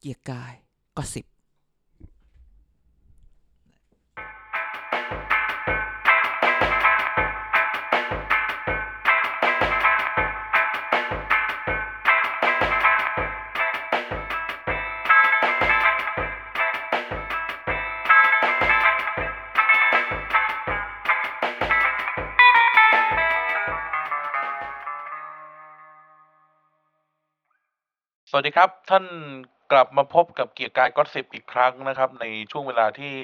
เกียร์กายก็สิบสวัสดีครับท่าน กลับมาพบกับเกียร์กายก็สิบอีกครั้งนะครับ ในช่วงเวลาที่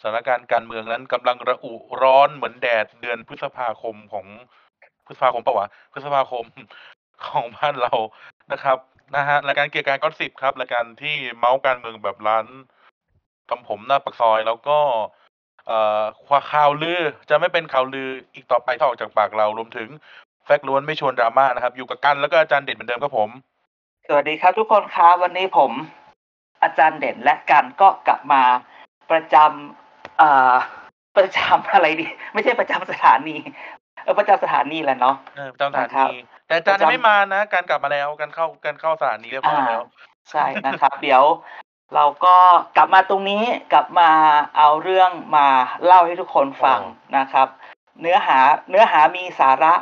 สถานการณ์การเมืองนั้นกำลังระอุร้อนเหมือนแดดเดือนพฤษภาคมของพฤษภาคมปะวะพฤษภาคมของบ้านเรานะครับนะฮะรายการเกียร์กายก็สิบครับรายการที่เมาส์การเมืองแบบร้านทำผมหน้าปากซอยแล้วก็เอ่อความข่าวลือจะไม่เป็นข่าวลืออีกต่อไปถ้าออกจากปากเรารวมถึงแฟกต์ล้วนไม่ชวนดราม่านะครับ อยู่กับกันแล้วก็อาจารย์เด่นเหมือนเดิมครับผม สวัสดีครับทุกคนครับวันนี้ผมอาจารย์เด่นและกันก็กลับมาประจำเอ่อประจำอะไรดี ไม่ใช่ประจำสถานีเออประจำสถานีแหละเนาะเออประจำสถานะครับนีแต่อาจารย์ยังไม่มานะการกลับมาแล้วการเข้าการเข้าสถานีเรียบร้อยแล้วใช่นะครับ เดี๋ยวเราก็กลับมาตรงนี้กลับมาเอาเรื่องมาเล่าให้ทุกคนฟังนะครับ เนื้อหาเนื้อหามีสาระ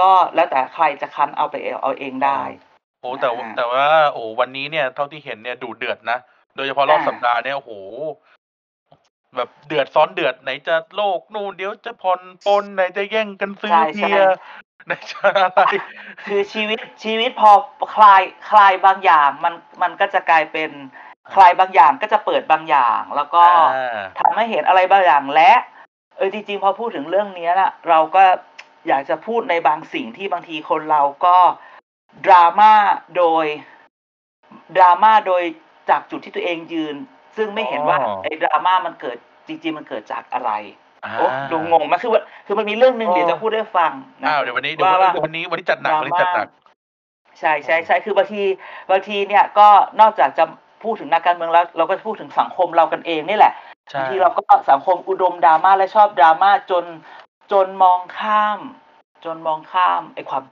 ก็แล้วแต่ใครจะคันเอาไปเอาเองได้ โอ้แต่ว่าอ่าแต่ว่า โอ้วันนี้เนี่ยเท่าที่เห็นเนี่ยดูเดือดนะโดยเฉพาะรอบอ่าสัปดาห์เนี่ยโอ้โหแบบเดือดซ้อนเดือดไหนจะโลกนู่นเดี๋ยวจะผ่อนปลนไหนจะแย่งกันซื้อใช่เบีใช่ยร์ไหนจะอะไรคือชีวิตชีวิตพอคลายคลายบางอย่าง มันมันก็จะกลายเป็นคลายบางอย่างก็จะเปิดบางอย่าง แล้วก็อ่าทำให้เห็นอะไรบางอย่างและ เออจริงๆพอพูดถึงเรื่องเนี้ยนะเราก็อยากจะพูดในบางสิ่งที่บางทีคนเราก็ ดราม่าโดยดราม่าโดยจากจุดที่ตัวเองยืน ซึ่งไม่เห็นว่าอ๋อไอ้ดราม่ามันเกิดจริงๆมันเกิดจากอะไรอ่าโอ้ดูงงมากคือว่าคือมันมีเรื่องหนึ่งอ๋อเดี๋ยวจะพูดให้ฟังนะอ้าวเดี๋ยววันนี้เดี๋ยวว่าวันว่านี้วันนี้วันนี้จัดหนักวันนี้จัดหนักใช่ใช่ใช่คือบางทีบางทีเนี่ยก็นอกจากจะพูดถึงนักการเมืองแล้ว เราก็จะพูดถึงสังคมเรากันเองนี่แหละใช่บางทีเราก็สังคมอุดมดราม่าและชอบดราม่าจนจนมองข้าม จนมองข้ามไอ้ความ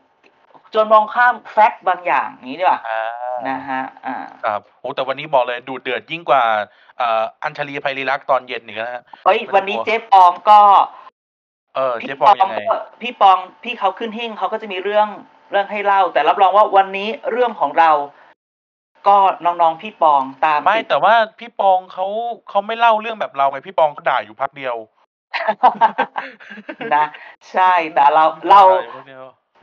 จนมองข้ามแฟกต์บางอย่างอย่างนี้ดีกว่าอ่านะฮะอ่าครับโอ้แต่วันนี้บอกเลยดูเดือดยิ่งกว่าเอ่ออัญชลีไพรีรักษ์ตอนเย็นอีกนะฮะเฮ้ยไม่ต้องวันนี้กลัวเจ๊ปองก็เออพี่เจ๊ปปอองงยังไงก็พี่ปองพี่เขาขึ้นหิ้งเขาก็จะมีเรื่องเรื่องให้เล่า แต่รับรองว่าวันนี้เรื่องของเรา ก็น้องๆพี่ปองตามไม่ติดแต่ว่าพี่ปองเขาเขาไม่เล่าเรื่องแบบเราไงพี่ปองเขาด่าอยู่พักเดียวนะใช่แต่เราเรา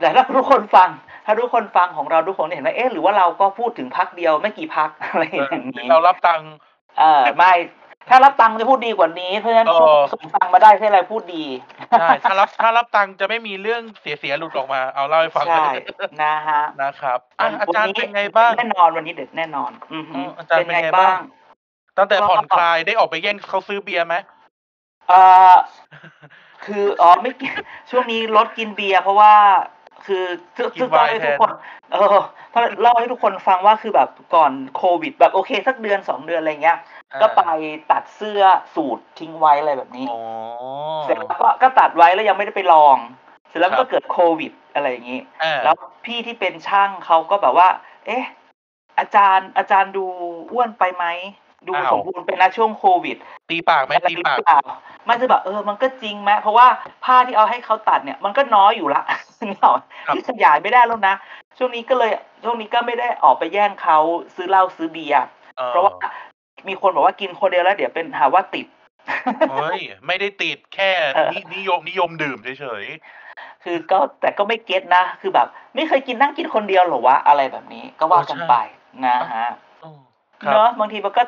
ด่อยู่พักเดียวแต่ถ้าทุกคนฟัง ถ้าทุกคนฟังของเราทุกคนเห็นว่าเอ๊ะหรือว่าเราก็พูดถึงพักเดียวไม่กี่พักอะไรอย่างนี้เรารับตังค์เออไม่ถ้ารับตังค์จะพูดดีกว่านี้ เพราะฉะนั้นเออส่งตังค์มาได้ให้อะไรพูดดีใช่ถ้ารับถ้ารับตังค์จะไม่มีเรื่องเสียๆหลุดออกมาเอาเล่าให้ฟังใช่นะฮะนะครับอะอาวันจารย์นี้เป็นไงบ้างแน่นอนวันนี้เด็ดแน่นอนอือหือเอออาจารย์เป็นไงบ้าง ตั้งแต่ผ่อนคลายได้ออกไปแย่งเขาซื้อเบียร์ไหมเอ่อคืออ๋อไม่กินช่วงนี้ลดกินเบียร์เพราะว่า คือซึ่งกินซึ่งต้องให้ไวน์แทนทุกคนเออถ้าเล่าให้ทุกคนฟังว่าคือแบบก่อนโควิด แบบโอเค สักเดือนสองเดือนอะไรเงี้ย ก็ไปตัดเสื้อสูตรทิ้งไว้อะไรแบบนี้อ๋อเสร็จแล้วก็ก็ตัดไว้แล้วยังไม่ได้ไปลอง เสร็จแล้วมันครัก็บเกิดโควิดอะไรอย่างนี้อ่าแล้วพี่ที่เป็นช่างเขาก็แบบว่า เอ๊ะ อาจารย์อาจารย์ดูอ้วนไปไหม ดูอ้าวสมบูรณ์ไปนะช่วงโควิด ตีปากไหมอะไรตีหรือปากเปล่ามันจะแบบเออมันก็จริงไหมเพราะว่าผ้าที่เอาให้เขาตัดเนี่ย มันก็น้อยอยู่ละนี่หรอครับที่ขยายไม่ได้แล้วนะ ช่วงนี้ก็เลยช่วงนี้ก็ไม่ได้ออกไปแย่งเขาซื้อเหล้าซื้อเบียร์ออเพราะว่ามีคนบอกว่ากินคนเดียวแล้วเดี๋ยวเป็นหาว่าติดเฮ้ยไม่ได้ติดแค่เออนินิยมนิยมดื่มเฉยคือก็แต่ก็ไม่เก็ตนะ คือแบบ ไม่เคยกินนั่งกินคนเดียวเหรอวะอะไรแบบนี้ ก็ว่ากันไปนะฮะๆอืมครับเนอะบางทีมันก็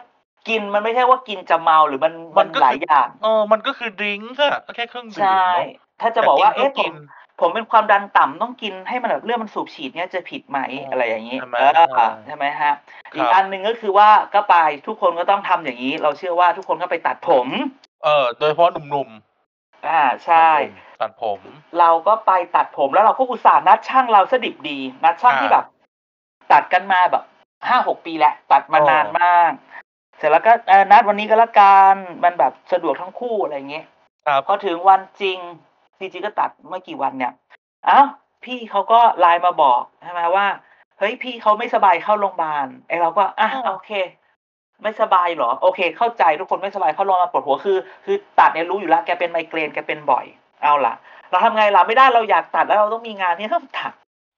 กินมันไม่ใช่ว่ากินจะเมาหรือมันมัมันนก็หลายคืออย่างเออมันก็คือดริงก์อะแค่เครื่องดื่มใช่เนอะถ้าจะบอกว่าแต่เอ๊ะกิผนมผมเป็นความดันต่ำต้องกินให้มันแบบเลือดมันสูบฉีดเนี่ยจะผิดไหมอ๋อออะไรอย่างนี้ใช่ไหมเอออ่าใช่ไหมฮะอีคกรับอันหนึ่งก็คือว่าก็ไปทุกคนก็ต้องทำอย่างนี้ เราเชื่อว่าทุกคนก็ไปตัดผม เออโดยเฉพาะหนุ่มอ่าๆใช่ ตัดผม เราก็ไปตัดผมแล้วเราก็อุตส่าห์นัดช่างเราสดิบดีนัดช่างอ่าที่แบบ ตัดกันมาแบบห้าหกปีแล้วตัดมาอ๋อนานมาก เสร็จแล้วก็เออนัดวันนี้ก็แล้วกันมันแบบสะดวกทั้งคู่อะไรอย่างเงี้ยครับพอถึงวันจริงจริงๆก็ตัดเมื่อกี่วันเนี่ยเอ้าพี่เขาก็ไลน์มาบอกใช่ไหมว่าเฮ้ยพี่เขาไม่สบายเข้าโรงพยาบาลไอเราก็อะอ้อโอเค ไม่สบายเหรอ โอเค เข้าใจทุกคนไม่สบายเข้าโรงพยาบาลปวดหัวคือ คือตัดเนี่ยรู้อยู่แล้วแกเป็นไมเกรนแกเป็นบ่อย เอาล่ะ เราทำไงล่ะไม่ได้เราอยากตัดแล้วเราต้องมีงานที่ต้องตัด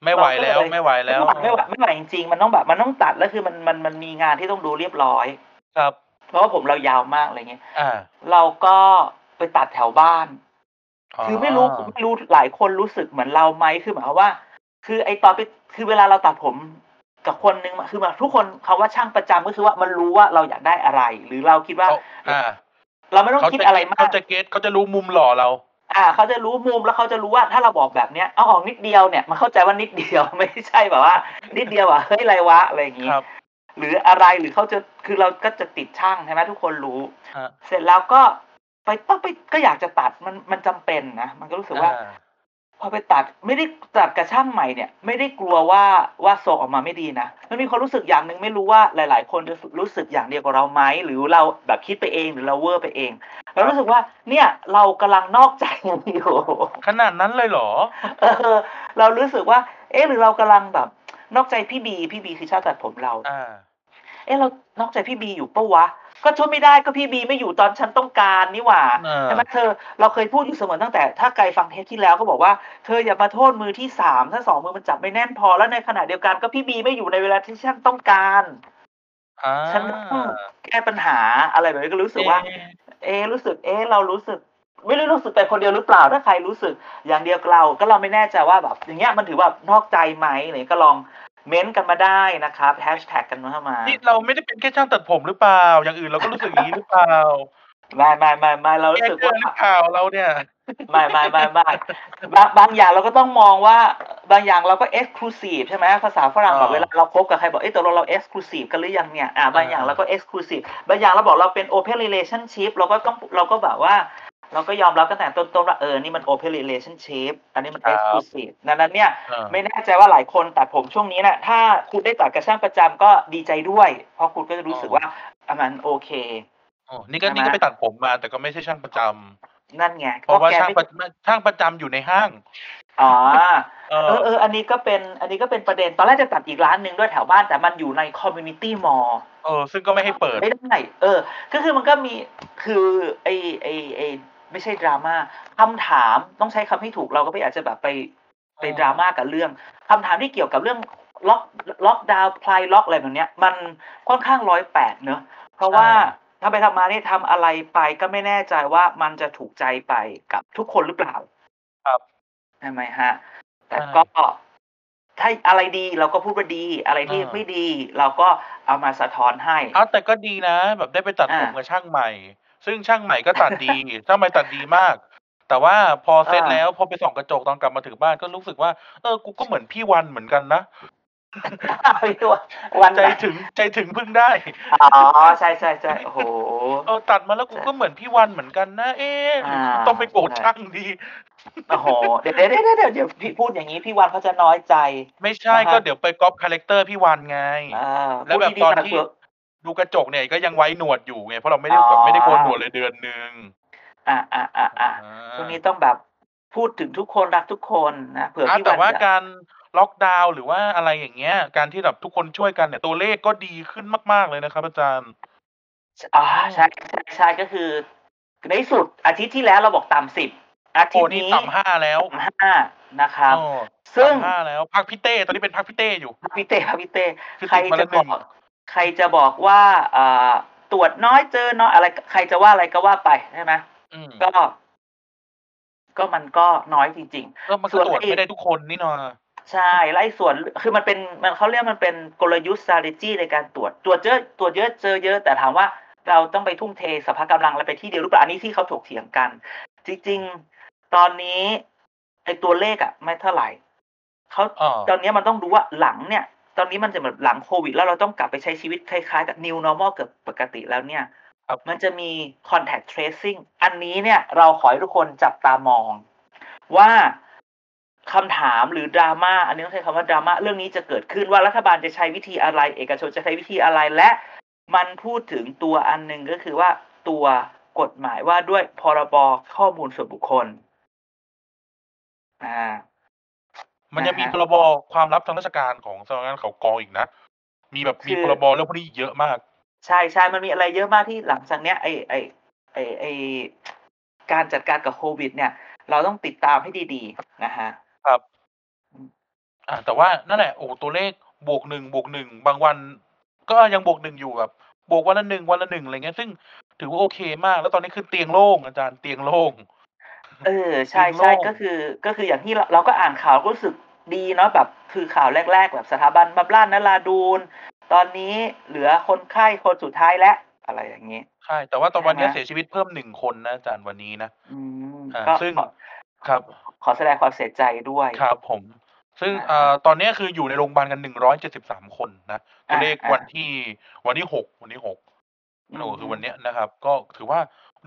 ไม่ไหวแล้วเราก็เลยไม่ไหวแล้วไม่ไหวไม่ไหวจริงๆมันต้องแบบมันต้องตัดแล้วคือมันมันมันมีงานที่ต้องดูเรียบร้อย ครับ เพราะว่าผมเรายาวมากอะไรเงี้ยอ่าเราก็ไปตัดแถวบ้าน คือไม่รู้ไม่รู้หลายคนรู้สึกเหมือนเราไหมคือหมายความว่า คือไอตอนไปคือเวลาเราตัดผมกับคนนึงอะคือแบบทุกคนคาว่าช่างประจำก็คือว่ามันรู้ว่าเราอยากได้อะไร หรือเราคิดว่าเขาอ่าเราไม่ต้องเขาคิดจะอะไรมาเขากจะเก็ตเขาจะรู้มุมหล่อเรา อ่า เขาจะรู้มุมแล้วเขาจะรู้ว่าถ้าเราบอกแบบเนี้ยเอาออกนิดเดียวเนี่ยมันเข้าใจว่านิดเดียวไม่ใช่แบบว่า นิดเดียวอะเฮ้ยอะไรวะอะไรอย่างงี้ครับ หรืออะไรหรือเขาจะคือเราก็จะติดช่างใช่ไหมทุกคนรู้ฮะเสร็จแล้วก็ไปต้องไปก็อยากจะตัดมันมันจำเป็นนะมันก็รู้สึกว่าอ่าพอไปตัดไม่ได้ตัดกับช่างใหม่เนี่ย ไม่ได้กลัวว่าว่าทรงออกมาไม่ดีนะมันมีความรู้สึกอย่างหนึ่งไม่รู้ว่าหลาย ๆ คนจะรู้สึกอย่างเดียวกับเราไหมหรือเราแบบคิดไปเองหรือเราเวอร์ไปเองเรารู้สึกว่า เนี่ยเรากำลังนอกใจอยู่ขนาดนั้นเลยเหรอเออ เรารู้สึกว่า เอ๊ะหรือเรากำลังแบบ นอกใจพี่บีพี่บีคือชาติตัดผมเราอ่า เอ๊ะเรานอกใจพี่บีอยู่ปะวะ ก็ช่วยไม่ได้ก็พี่บีไม่อยู่ตอนฉันต้องการนี่หว่าเออใช่ไหมเธอ เราเคยพูดอยู่เสมอตั้งแต่ถ้าไกลฟังเทปที่แล้วก็บอกว่าเธออย่ามาโทษมือที่สามถ้าสองมือมันจับไม่แน่นพอแล้วในขณะเดียวกันก็พี่บีไม่อยู่ในเวลาที่ฉันต้องการอ่าฉันต้องแก้ปัญหาอะไรแบบนี้ก็รู้สึกว่า เอ๊ะเอ๊ะรู้สึก เอ๊ะเรารู้สึกไม่รู้รู้สึกไปคนเดียวหรือเปล่าถ้าใครรู้สึกอย่างเดียวกับเราก็เราไม่แน่ใจว่าแบบ อย่างเงี้ยมันถือว่านอกใจไหมอะไรก็ลอง เม้นต์กันมาได้นะครับแฮชแท็กกันมาเข้ามา นี่เราไม่ได้เป็นแค่ช่างตัดผมหรือเปล่า อย่างอื่นเราก็รู้สึกอย่างนี้หรือเปล่าไม่ไม่ไม่ไม่เรารู้แก้สึกเกิว่านหรือเปล่าเราเนี่ยไม่ไม่ไม่ไม่บางบางอย่างเราก็ต้องมองว่าบางอย่างเราก็ exclusive ใช่ไหมภาษาฝรั่งแบบอ่าเวลาเราคบกับใครบอกเอ๊ะตกลงเรา exclusive กันหรือยังเนี่ยอ่าบางอย่างอ่าเราก็ exclusiveบางอย่างเราบอกเราเป็น open relationship เราก็ต้องเราก็แบบว่า เราก็ยอมรับตั้งแต่ต้นๆว่าเออ นี่มัน open relationship อันนี้มัน exclusive ดังนั้นเนี่ยเออไม่แน่ใจว่าหลายคนตัดผมช่วงนี้นะถ้าคุณได้ตัดกับช่างประจำก็ดีใจด้วย เพราะคุณก็จะรู้สึกว่าอะมันโอเคอ๋อนี่ก็ใช่ไหมนี่ก็ไปตัดผมมา แต่ก็ไม่ใช่ช่างประจำนั่นไง เพราะว่าแกช่างไม่ประช่างประจำอยู่ในห้างอ๋อเอเอออเอออันนี้ก็เป็น อันนี้ก็เป็นประเด็น ตอนแรกจะตัดอีกร้านหนึ่งด้วยแถวบ้าน แต่มันอยู่ใน community mallเออ ซึ่งก็ไม่ให้เปิด ไม่ได้ เออ ก็คือมันก็มี คือไอไอไอ ไม่ใช่ดราม่าคำถามต้องใช้คำให้ถูกเราก็ไม่อยากจะแบบไปไปอืมดราม่ากับเรื่องคำถามที่เกี่ยวกับเรื่องล็อกล็อกดาวน์พลายล็อกอะไรแบบเนี้ย มันค่อนข้างร้อยแปดเนอะเพราะว่าถ้าไปทำมานี่ทำอะไรไปก็ไม่แน่ใจว่ามันจะถูกใจไปกับทุกคนหรือเปล่า ครับใช่ไหมฮะ แต่ใช่ก็ถ้าอะไรดีเราก็พูดว่าดี อะไรที่อ่าไม่ดี เราก็เอามาสะท้อนให้เอาแต่ก็ดีนะ แบบได้ไปตัดผมอ่ากับช่างใหม่ ซึ่งช่างใหม่ก็ตัดดี ช่างใหม่ตัดดีมาก แต่ว่าพอเสร็จอ่าแล้วพอไปส่องกระจกตอนกลับมาถึงบ้านก็รู้สึกว่า เออ กูก็เหมือนพี่วันเหมือนกันนะไม่รู้ว่าวันใจไหนถึงใจถึงพึ่งได้ อ๋อ ใช่ใช่ใช่โอ้โหเออตัดมาแล้วกูก็เหมือนพี่วันเหมือนกันนะ เอ๊ะหรืออ่าต้องไปโกรธใช่ช่างดีโอ้โหเดี๋ยวเดี๋ยวเดี๋ยวเดี๋ยวเดี๋ยวพี่พูดอย่างนี้พี่วันเขาจะน้อยใจ ไม่ใช่นะฮะก็เดี๋ยวไปก๊อป character พี่วันไงอ่าแล้วแบบพูดดีๆตอนหยที่เผื่อ ดูกระจกเนี่ยก็ยังไว้หนวดอยู่ไงเพราะเราไม่ได้อ๋อแบบไม่ได้โกนหนวดเลยเดือนหนึ่งอ่าอ่าอ่าอ่าอ่าช่วงนี้ต้องแบบพูดถึงทุกคนรักทุกคนนะเผื่ออะพี่แต่วันว่าจะการล็อกดาวน์หรือว่าอะไรอย่างเงี้ย การที่แบบทุกคนช่วยกันเนี่ยตัวเลขก็ดีขึ้นมาก ๆเลยนะครับ อาจารย์อ่าใช่ใช่ใช่ก็คือ ในที่สุดอาทิตย์ที่แล้วเราบอกต่ำสิบอาทิโอ้ตย์นี่นี้ต่ำห้าแล้วต่ำห้านะครับอ๋อซึ่งต่ำห้าแล้วพักพี่เต้ตอนนี้เป็นพักพี่เต้อยู่พี่เต้ครับพี่เต้คือใครติดมาจะแล้วหนึ่บงอก ใครจะบอกว่าอ่าตรวจน้อยเจอน้อยอะไร ใครจะว่าอะไรก็ว่าไปใช่ไหมอืมก็ ก็มันก็น้อยจริงก็มันส่ก็วนตรวจไอ้ไม่ได้ทุกคนนี่นาะๆใช่แล้วไอ้ส่วนคือมันเป็นมันเขาเรียกมันเป็นกลยุทธ์ strategy ในการตรวจตรวจเยอะตรวจเยอะเจอเยอะแต่ถามว่าเราต้องไปทุ่มเทสภากำลังอะไรไปที่เดียวหรือเปล่าอันนี้ที่เขาถกเถียงกัน จริง ๆ ตอนนี้ไอ้ตัวเลขอะไม่เท่าไหร่เขาอ๋อตอนนี้มันต้องดูว่าหลังเนี่ย ตอนนี้มันจะแบบหลังโควิด แล้วเราต้องกลับไปใช้ชีวิตคล้ายๆกับ new normal เกือบปกติแล้วเนี่ยครับมันจะมี contact tracing อันนี้เนี่ยเราขอให้ทุกคนจับตามอง ว่าคำถามหรือดราม่าอันนี้ต้องใช้คำว่าดราม่าเรื่องนี้จะเกิดขึ้นว่ารัฐบาลจะใช้วิธีอะไร เอกชนจะใช้วิธีอะไรและมันพูดถึงตัวอันหนึ่งก็คือว่าตัวกฎหมายว่าด้วยพรบข้อมูลส่วนบุคคลอ่า มันยังมีนะฮะพรบความลับทางราชการของสำนักงานข่าวกรองอีกนะ มีแบบมีคือพรบเรื่องพวกนี้อีกเยอะมาก ใช่ใช่มันมีอะไรเยอะมากที่หลังจากเนี้ยไอไอไอไอการจัดการกับโควิด เนี่ย เราต้องติดตามให้ดีๆนะฮะครับอืมอ่าแต่ว่านั่นแหละโอ้ตัวเลขบวกหนึ่งบวกหนึ่งบางวัน ก็ยังบวกหนึ่งอยู่แบบบวกวันละหนึ่งวันละหนึ่งอะไรเงี้ยซึ่งถือว่าโอเคมาก แล้วตอนนี้คือเตียงโล่งอาจารย์เตียงโล่ง เออใช่จริงใช่โล่งก็คือ ก็คืออย่างที่เราเราก็อ่านข่าวก็รู้สึกดีเนาะแบบคือข่าวแรก ๆ แบบสถาบันบำราศนราดูนตอนนี้เหลือคนไข้คนสุดท้ายแล้วอะไรอย่างนี้ใช่ แต่ว่าตอนวันนี้ใช่ไหมเสียชีวิตเพิ่มหนึ่งคนนะอาจารย์วันนี้นะอืมอ่าก็ซึ่งขอครับ ขอแสดงความเสียใจด้วยครับผม ซึ่งอ่าเอ่อตอนนี้คืออยู่ในโรงพยาบาลกันหนึ่งร้อยเจ็ดสิบสามคนนะตัวอ่าเลขอ่าวันที่วันที่หกวันที่หกอืโอ้มคือวันเนี้ยนะครับ ก็ถือว่า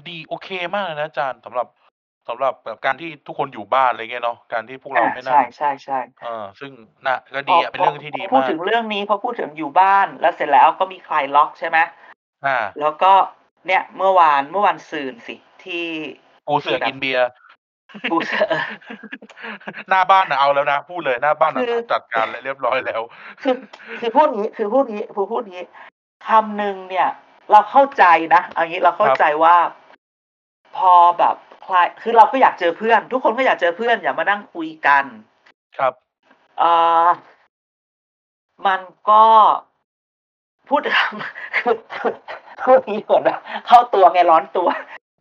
ดีโอเคมากเลยนะอาจารย์สำหรับ สำหรับแบบการที่ทุกคนอยู่บ้านอะไรเงี้ยเนาะการที่พวกเราอ่าไม่นั่ใช่งใช่ใช่เออซึ่งน่ะก็พดีออะเป็นพอเรื่องที่พดีอพูดมากถึงเรื่องนี้พอพูดถึงอยู่บ้านแล้วเสร็จแล้วก็มีคลายล็อกใช่ไหมอ่า แล้วก็เนี่ยเมื่อวานเมื่อวันซืนสิที่ปูเสือที่แบบกินเบียร์ปูเสือหน้าบ้านนะเอาแล้วนะพูดเลยหน้าบ้านนะคือจัดการเลยเรียบร้อยแล้วคือคือพูดงี้คือพูดงี้พูดพูดงี้คำหนึ่งเนี่ย เราเข้าใจนะเอางี้เราเข้าครับใจว่าพอแบบค ลายคือเราก็อยากเจอเพื่อน ทุกคนก็อยากเจอเพื่อน อย่ามานั่งคุยกันครับเอ่อมันก็พูดคือคือพูดนี้ก่อนนะเข้าตัวไงร้อนตัว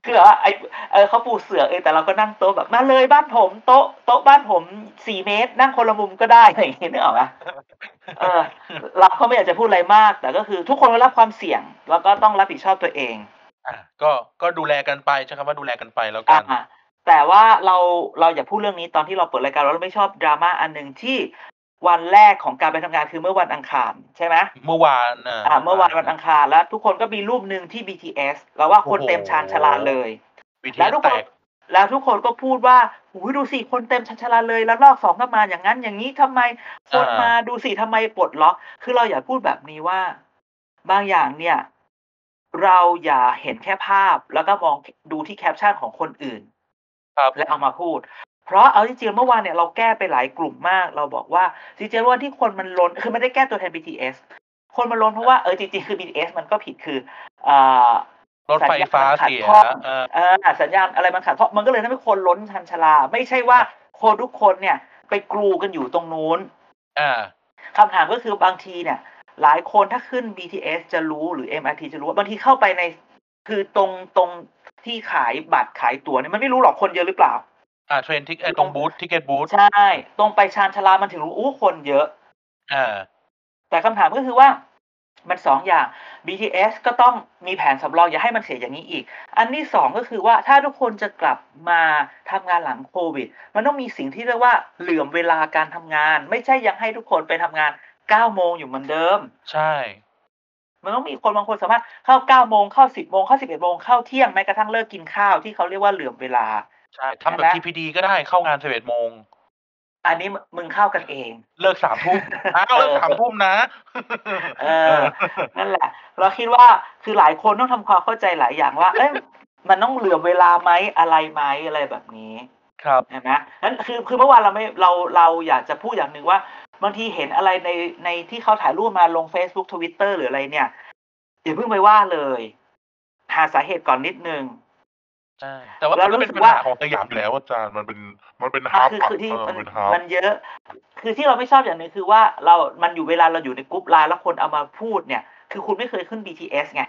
คือว่าไอเออเขาปูเสือเออแต่เราก็นั่งโต๊ะแบบมาเลยบ้านผมโต๊ะโต๊ะบ้านผมสี่เมตร นั่งคนละมุมก็ได้อะไรอย่างเงี้ยนึกออกไหมเออเราก็ไม่อยากจะพูดอะไรมาก แต่ก็คือทุกคนก็รับความเสี่ยง แล้วก็ต้องรับผิดชอบตัวเอง อ่าก็ก็ดูแลกันไปใช่คำว่าดูแลกันไปแล้วอ่ากันแต่ว่าเราเราอย่าพูดเรื่องนี้ตอนที่เราเปิดรายการเราไม่ชอบดราม่าอันหนึ่งที่วันแรกของการไปทำงานคือเมื่อวันอังคารใช่ไหมเมื่อวานอ่าอ่าเมื่อวานวันอังคารแล้วทุกคนก็มีรูปหนึ่งที่ BTS แล้วว่าคนโอ้โหเต็มชานชาลาเลยวิธีแล้วทุกแตคนกแล้วทุกคนก็พูดว่าหูยดูสิคนเต็มชานชาลาเลย แล้วรอบสองก็มาอย่างนั้นอย่างนี้ทำไมคนอ่ามมาดูสิทำไมปลดล็อก คือเราอย่าพูดแบบนี้ว่า บางอย่างเนี่ย เราอย่าเห็นแค่ภาพ แล้วก็มองดูที่แคปชั่นของคนอื่นครับและเอามาพูด เพราะเอาจริงๆเมื่อวานเนี่ยเราแก้ไปหลายกลุ่มมาก เราบอกว่าจริงๆวันที่คนมันล้นคือไม่ได้แก้ตัวแทน BTS คนมันล้นเพราะว่าเออจริงๆคือ BTS มันก็ผิดคือเอ่อรถไฟฟ้าเสียสัญญาณมันขัดข้องเออเออสัญญาณอะไรมันขาดเพราะมันก็เลยทำให้คนล้นชันชาลา ไม่ใช่ว่าคนทุกคนเนี่ย ไปกรูกันอยู่ตรงนู้นอ่าคำถามก็คือบางทีเนี่ย หลายคนถ้าขึ้น BTS จะรู้หรือ MRT จะรู้ว่าบางทีเข้าไปใน คือตรงตรงที่ขายบัตรขายตั๋วเนี่ยมันไม่รู้หรอกคนเยอะหรือเปล่า อ่าเทรนทิกไอ้ตรงบูธทิเก็ตบูธใช่ ตรงไปชานชาลามันถึงรู้อู้คนเยอะอ่าแต่คำถามก็คือว่ามันสองอย่าง BTS ก็ต้องมีแผนสำรองอย่าให้มันเสียอย่างนี้อีก อันที่สองก็คือว่าถ้าทุกคนจะกลับมาทำงานหลังโควิด มันต้องมีสิ่งที่เรียกว่าเหลื่อมเวลาการทำงาน ไม่ใช่ยังให้ทุกคนไปทำงาน 9โมงอยู่เหมือนเดิม ใช่ มันต้องมีคนบางคนสามารถเข้า9โมงเข้า10โมงเข้า11โมงเข้าเที่ยงแม้กระทั่งเลิกกินข้าวที่เขาเรียกว่าเหลื่อมเวลาใช่ทำแบบใช่ไหม TPD ก็ได้เข้างานสิบเอ็ดโมงอันนี้มึงเข้ากันเอง เลิกสามทุ่มอ้าวเลิกสามทุ่มนะเออนั่นแหละ เราคิดว่าคือหลายคนต้องทำความเข้าใจหลายอย่างว่า เอ้ยมันต้องเหลือเวลาไหมอะไรไหมอะไรแบบนี้ ครับเห็นไหมนั้นคือคือเมื่อวานเราไม่เราเราอยากจะพูดอย่างหนึ่งว่า บางทีเห็นอะไรในในที่เขาถ่ายรูปมาลง Facebook Twitter หรืออะไรเนี่ยอย่าเพิ่งไปว่าเลย หาสาเหตุก่อนนิดนึงใช่แต่ว่าแล้วมันก็เป็นรู้สึปักญว่าหาของสยามอยู่แล้วอาจารย์มันเป็นมันเป็นอะฮาร์ปคือคือที่เออมันเป็นฮาร์ปมันเยอะ คือที่เราไม่ชอบอย่างหนึ่งคือว่าเรา มันอยู่เวลาเราอยู่ในกรุ๊ปไลน์แล้วคนเอามาพูดเนี่ย คือคุณไม่เคยขึ้น BTS ไง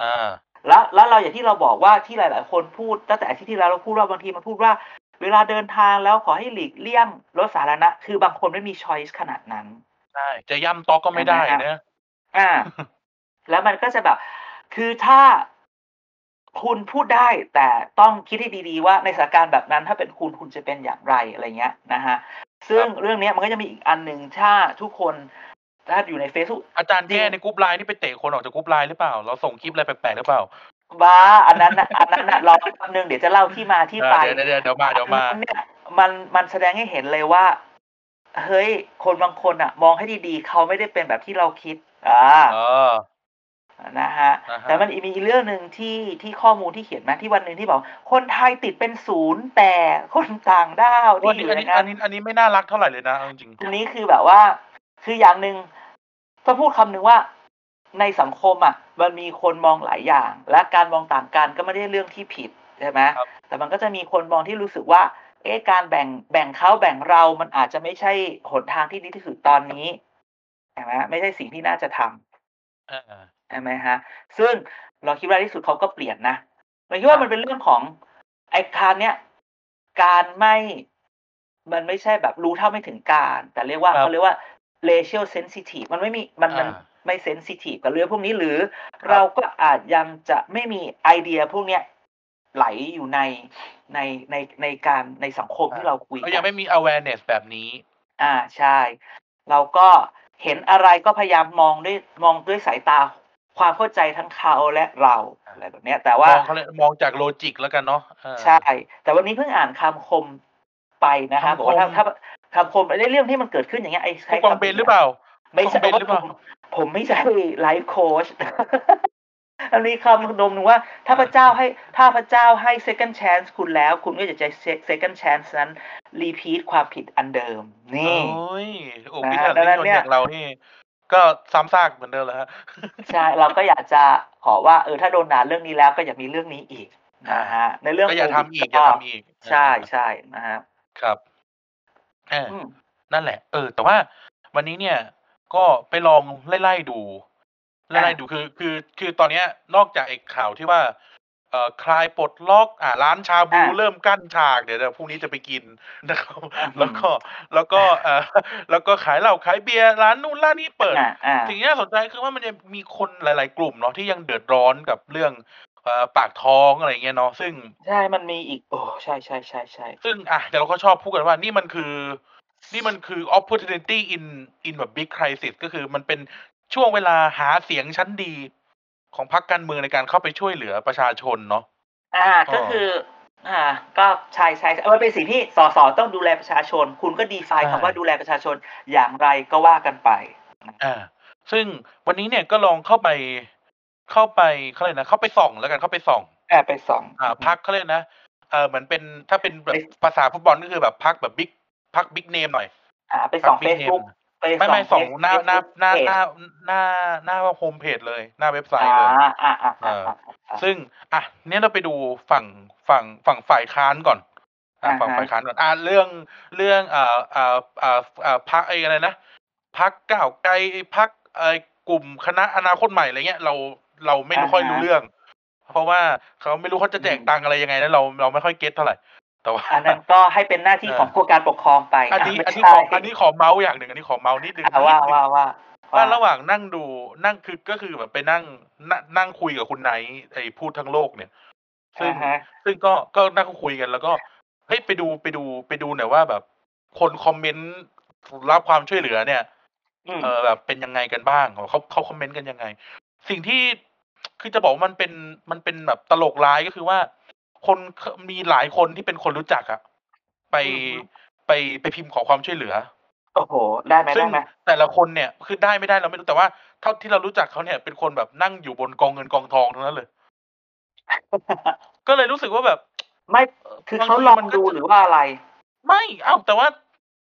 อ่าแล้วแล้วเราอย่างที่เราบอกว่าที่หลาย ๆ คนพูดตั้งแต่อาทิตย์ที่แล้วเราพูดว่าบางทีมันพูดว่า เวลาเดินทางแล้วขอให้หลีกเลี่ยงรถสาธารณะ คือบางคนไม่มี choice ขนาดนั้นใช่จะย่ำต๊อกก็ไม่ได้ใช่ไหมนะอ่า แล้วมันก็จะแบบ คือถ้าคุณพูดได้ แต่ต้องคิดให้ดีๆว่าในสถานการณ์แบบนั้นถ้าเป็นคุณคุณจะเป็นอย่างไรอะไรเงี้ยนะฮะซึ่งเรื่องเนี้ยมันก็จะมีอีกอันหนึ่งถ้าทุกคนถ้าอยู่ใน Facebook อาจารย์แก้ในกรุ๊ปไลน์นี่ไปเตะคนออกจากกรุ๊ปไลน์หรือเปล่า เราส่งคลิปอะไรแปลกๆหรือเปล่า บ้าอันนั้นน่ะอันนั้นน่ะรอแป๊บนึงเดี๋ยวจะเล่าที่มาที่ไปเดี๋ยวเดี๋ยวเดี๋ยวมาเดี๋ยวมาอันนั้นเนี่ยมันมันแสดงให้เห็นเลยว่า เฮ้ย คนบางคนอะ มองให้ดีๆ เขาไม่ได้เป็นแบบที่เราคิด อ่าเออเอนะฮะอ่าฮะแต่มันมีเรื่องหนึ่งที่ที่ข้อมูลที่เขียนมาที่วันหนึ่งที่บอก คนไทยติดเป็นศูนย์แต่คนต่างด้าวอันที่นี้อยู่อันในนี้นั้อันนนี้อันนี้ไม่น่ารักเท่าไหร่เลยนะเอาจริงอันนี้คือแบบว่า คืออย่างหนึ่งต้องพูดคำหนึ่งว่า ในสังคมอะมันมีคนมองหลายอย่าง และการมองต่างกันก็ไม่ได้เรื่องที่ผิดใช่ไหมครับแต่มันก็จะมีคนมองที่รู้สึกว่าเอ๊ะการแบ่งแบ่งเขาแบ่งเรามันอาจจะไม่ใช่หนทางที่ดีที่สุดตอนนี้ใช่ไหมไม่ใช่สิ่งที่น่าจะทำเออใช่ไหมฮะ ซึ่งเราคิดว่าในที่สุดเขาก็เปลี่ยนนะเราคิดว่าครับมันเป็นเรื่องของไอ้คารเนี้ยการไม่มันไม่ใช่แบบรู้เท่าไม่ถึงการ แต่เรียกว่าครับเขาเรียกว่า racial sensitive มันไม่มีมันมัน อ่าไม่ sensitive กับเรื่องพวกนี้หรือครับเราก็อาจยังจะไม่มีไอเดียพวกเนี้ยไหลอยู่ในในในในการในสังคมที่เราคุยก็กัยังนไม่มี awareness แบบนี้ อ่าใช่ เราก็เห็นอะไรก็พยายามมองด้วยมองด้วยสายตาความเข้าใจทั้งเขาและเราอะไรแบบเนี้ยแต่มว่าองเขาเลยมองจากโลจิกแล้วกันเนาะเออใช่ แต่วันนี้เพิ่งอ่านคำคมไปนะคะบอกว่าถ้าคำคมถ้าคำคมในเรื่องที่มันเกิดขึ้นอย่างเงี้ยไอ้ผู้กองเบนหรือเปล่าไม่ใช่ผู้กองเบนหรือเปผล่าม ผมไม่ใช่ไลฟ์โค้ชอันนี้คำดมหนึ่งว่า ถ้าพระเจ้าให้ถ้าพระเจ้าให้ second chance คุณแล้ว คุณก็จะใช้ second chance นั้น repeat ความผิดอันเดิม นี่โอ้ยโอ้นะพิฮะธาดังนั้นินยนเนี่ยอย่างเรานี่ก็ซ้ำซากเหมือนเดิมแล้วฮะใช่เราก็อยากจะขอว่าเออถ้าโดนด่าเรื่องนี้แล้วก็อย่ามีเรื่องนี้อีกนะฮะ ในเรื่องก็อย่าโควิดทำอีกอย่าทำอีก ใช่ใช่นะฮะครับเอออืมนั่นแหละ เออ แต่ว่าวันนี้เนี่ย ก็ไปลองไล่ๆดูไล่อ่าๆดูคือคือคือตอนเนี้ยนอกจากไอ้ข่าวที่ว่าเอ่อคลายปลดล็อกอ่าร้านชาบูอ่าเริ่มกั้นฉากเดี๋ยวเดี๋ยวพรุ่งนี้จะไปกินนะครับอืมแล้วก็แล้วก็เอ่อแล้วก็ขายเหล้าขายเบียร์ร้านนู่นร้านนี้เปิดอ่าอ่าสิ่งที่น่าสนใจคือว่ามันจะมีคนหลาย ๆ กลุ่มเนาะที่ยังเดือดร้อนกับเรื่องเอ่อปากท้องอะไรเงี้ยเนาะซึ่งใช่มันมีอีก โอ้ใช่ใช่ใช่ใช่ซึ่งอะเดี๋ยวเราก็ชอบพูดกันว่านี่มันคือ นี่มันคือ opportunity in in แบบ big crisis ก็คือมันเป็นช่วงเวลาหาเสียงชั้นดีของพรรคการเมืองในการเข้าไปช่วยเหลือประชาชนเนาะอ่าอ๋อก็คือ อ่า ก็ใช่ใช่ใช่มันเป็นสิ่งที่สสต้องดูแลประชาชน คุณก็ดีไซน์คำว่าดูแลประชาชนอย่างไรก็ว่ากันไปอ่าซึ่งวันนี้เนี่ยก็ลองเข้าไปเข้าไปเขาเลยกนะ เข้าไปส่องแล้วกันเข้าไปส่องแอบไปสอง อ่าพักเขาเรียกนะเออเหมือนเป็นถ้าเป็นแบบเอ๊ะภาษาฟุตบอลก็คือแบบพักแบบบิ๊ก พักบิ๊กเนมหน่อย อ่า ไปสองพัเฟกซ big บุ๊ก name ไปไม่ไม่ส่องหน้าหน้าหน้าเพจหน้าหน้าหน้าโฮมเพจเลย หน้าเว็บไซต์อ่าเลยอ่าอ่าอ่าเอออ่าอ่าซึ่งอะเนี่ยเราไปดูฝั่งฝั่งฝั่งฝ่ายค้านก่อนอะอ่าฮะฝั่งฝ่ายค้านก่อนอะเรื่องเรื่องอ่าอ่าอ่าอ่าพรรคไอ้อะไรนะพรรคก้าวไกลพรรคไอ้กลุ่มคณะอนาคตใหม่อะไรเงี้ยเราเราไม่ค่อยรู้เรื่อง เพราะว่าเขาไม่รู้เขาจะแจกตังค์อะไรยังไงนะเราเราไม่ค่อย get เท่าไหร่ แต่ว่าอันนั้นก็ให้เป็นหน้าที่เออของผู้การปกครองไปอันนี้ไม่อันนี้ใช่ขออันนี้ขอเมาท์อย่างหนึ่งอันนี้ขอเมาท์นิดนึงอ่าว่านิดนึงว่าว่าว่าระหว่างนั่งดูนั่งคือก็คือแบบไปนั่งนั่งนั่งคุยกับคุณไนท์ไอ้พูดทั้งโลกเนี่ย ซึ่งอ่าฮะซึ่งก็ก็นั่งคุยกันแล้วก็เฮ้ยไปดูไปดูไปดูหน่อยว่าแบบ คนคอมเมนต์รับความช่วยเหลือเนี่ยอืมเออแบบเป็นยังไงกันบ้างเขาเขาคอมเมนต์กันยังไง สิ่งที่คือจะบอกว่ามันเป็นมันเป็นแบบตลกร้ายก็คือว่า คนมีหลายคนที่เป็นคนรู้จักอะไปไปไปพิมพ์ขอความช่วยเหลือโอ้โห ได้ไหมซึ่ได้งไหมแต่ละคนเนี่ยคือได้ไม่ได้เราไม่รู้แต่ว่าเท่าที่เรารู้จักเขาเนี่ยเป็นคนแบบนั่งอยู่บนกองเงินกองทองทั้งนั้นเลย ก็เลยรู้สึกว่าแบบ ไม่คือเขาลองดูหรือว่าอะไร ไม่เอ้าแต่ว่า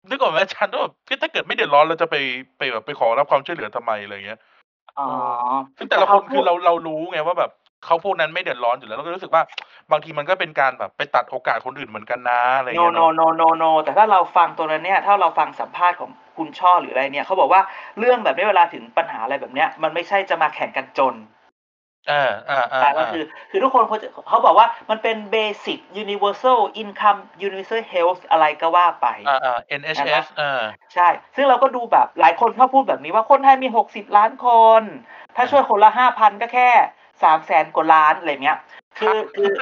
นึกออกไหมอาจารย์ว่าแบบคือถ้าเกิดไม่เดือดร้อนเราจะไปไปแบบไปขอรับความช่วยเหลือทำไมอะไรเงี้ยอ๋อซึ่งแต่ละคนคือเราเรารู้ไงว่าแบบ เขาพวกนั้นไม่เดือดร้อนอยู่แล้วเราก็รู้สึกว่า บางทีมันก็เป็นการแบบไปตัดโอกาสคนอื่นเหมือนกันนะอะไรโนเงี้ยโนเนาะ โนโนโนแต่ถ้าเราฟังตัวนั้นเนี่ยถ้าเราฟังสัมภาษณ์ของคุณช่อหรืออะไรเนี่ยเขาบอกว่าเรื่องแบบนี้เวลาถึงปัญหาอะไรแบบเนี้ยมันไม่ใช่จะมาแข่งกันจน อ่าอ่าอ่าแต่ก็คือคือทุกคนเขาจะเขาบอกว่ามันเป็น basic universal income universal health อะไรก็ว่าไป อ่าอ่า NHS อ่า ใช่ ซึ่งเราก็ดูแบบหลายคนเขาพูดแบบนี้ว่าคนไทยมีหกสิบล้านคน ถ้าช่วยคนละห้าพันก็แค่ สามแสนกว่าล้านอะไรเงี้ยคือคือ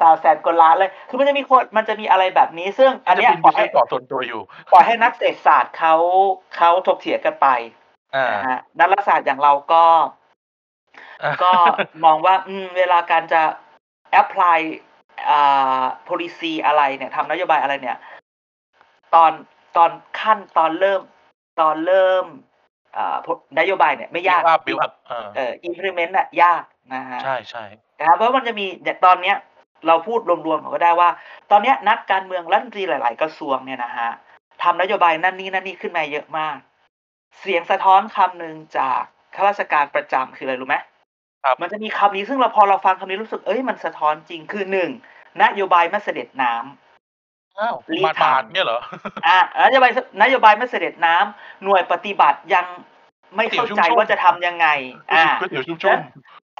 สามแสนกว่าล้านเลย คือมันจะมีคนมันจะมีอะไรแบบนี้ ซึ่งอันเนี้ยจะบินปล่อยไปให้เกาะส่วนตัวอยู่ปล่อยให้นักเศรษฐศาสตร์เขาเขาถกเถียงกันไปอ่านะฮะนักรัฐศาสตร์อย่างเราก็อ่าก็มองว่า อืมเวลาการจะ apply อ่า policy อะไรเนี่ยทำนโยบายอะไรเนี่ย ตอนตอนขั้นตอนเริ่ม ตอนเริ่มอ่า นโยบายเนี่ยไม่ยาก build up build up เออเอ่อ implement อะยากนะฮะใช่ใช่นะครับเพราะมันจะมีอย่างตอนเนี้ยเราพูดรวมๆก็ได้ว่า ตอนเนี้ยนักการเมืองรัฐมนตรีหลาย ๆ กระทรวงเนี่ยนะฮะทำนโยบายนั่นนี่นั่นนี่ขึ้นมาเยอะมาก เสียงสะท้อนคำหนึ่งจากข้าราชการประจำคืออะไรรู้ไหมครับมันจะมีคำนี้ซึ่งเราพอเราฟังคำนี้รู้สึกเอ้ยมันสะท้อนจริงคือหนึ่งนโยบายไม่เสด็จน้ำ อ้าวรีมาทางบาดเนี่ยเหรออะนโยบายนโยบายไม่เสด็จน้ำหน่วยปฏิบัติยังไม่เข้าใจเดี๋ยวชุ่มๆว่าจะทำยังไง อ่าก๋วยเตี๋ยวชุ่ม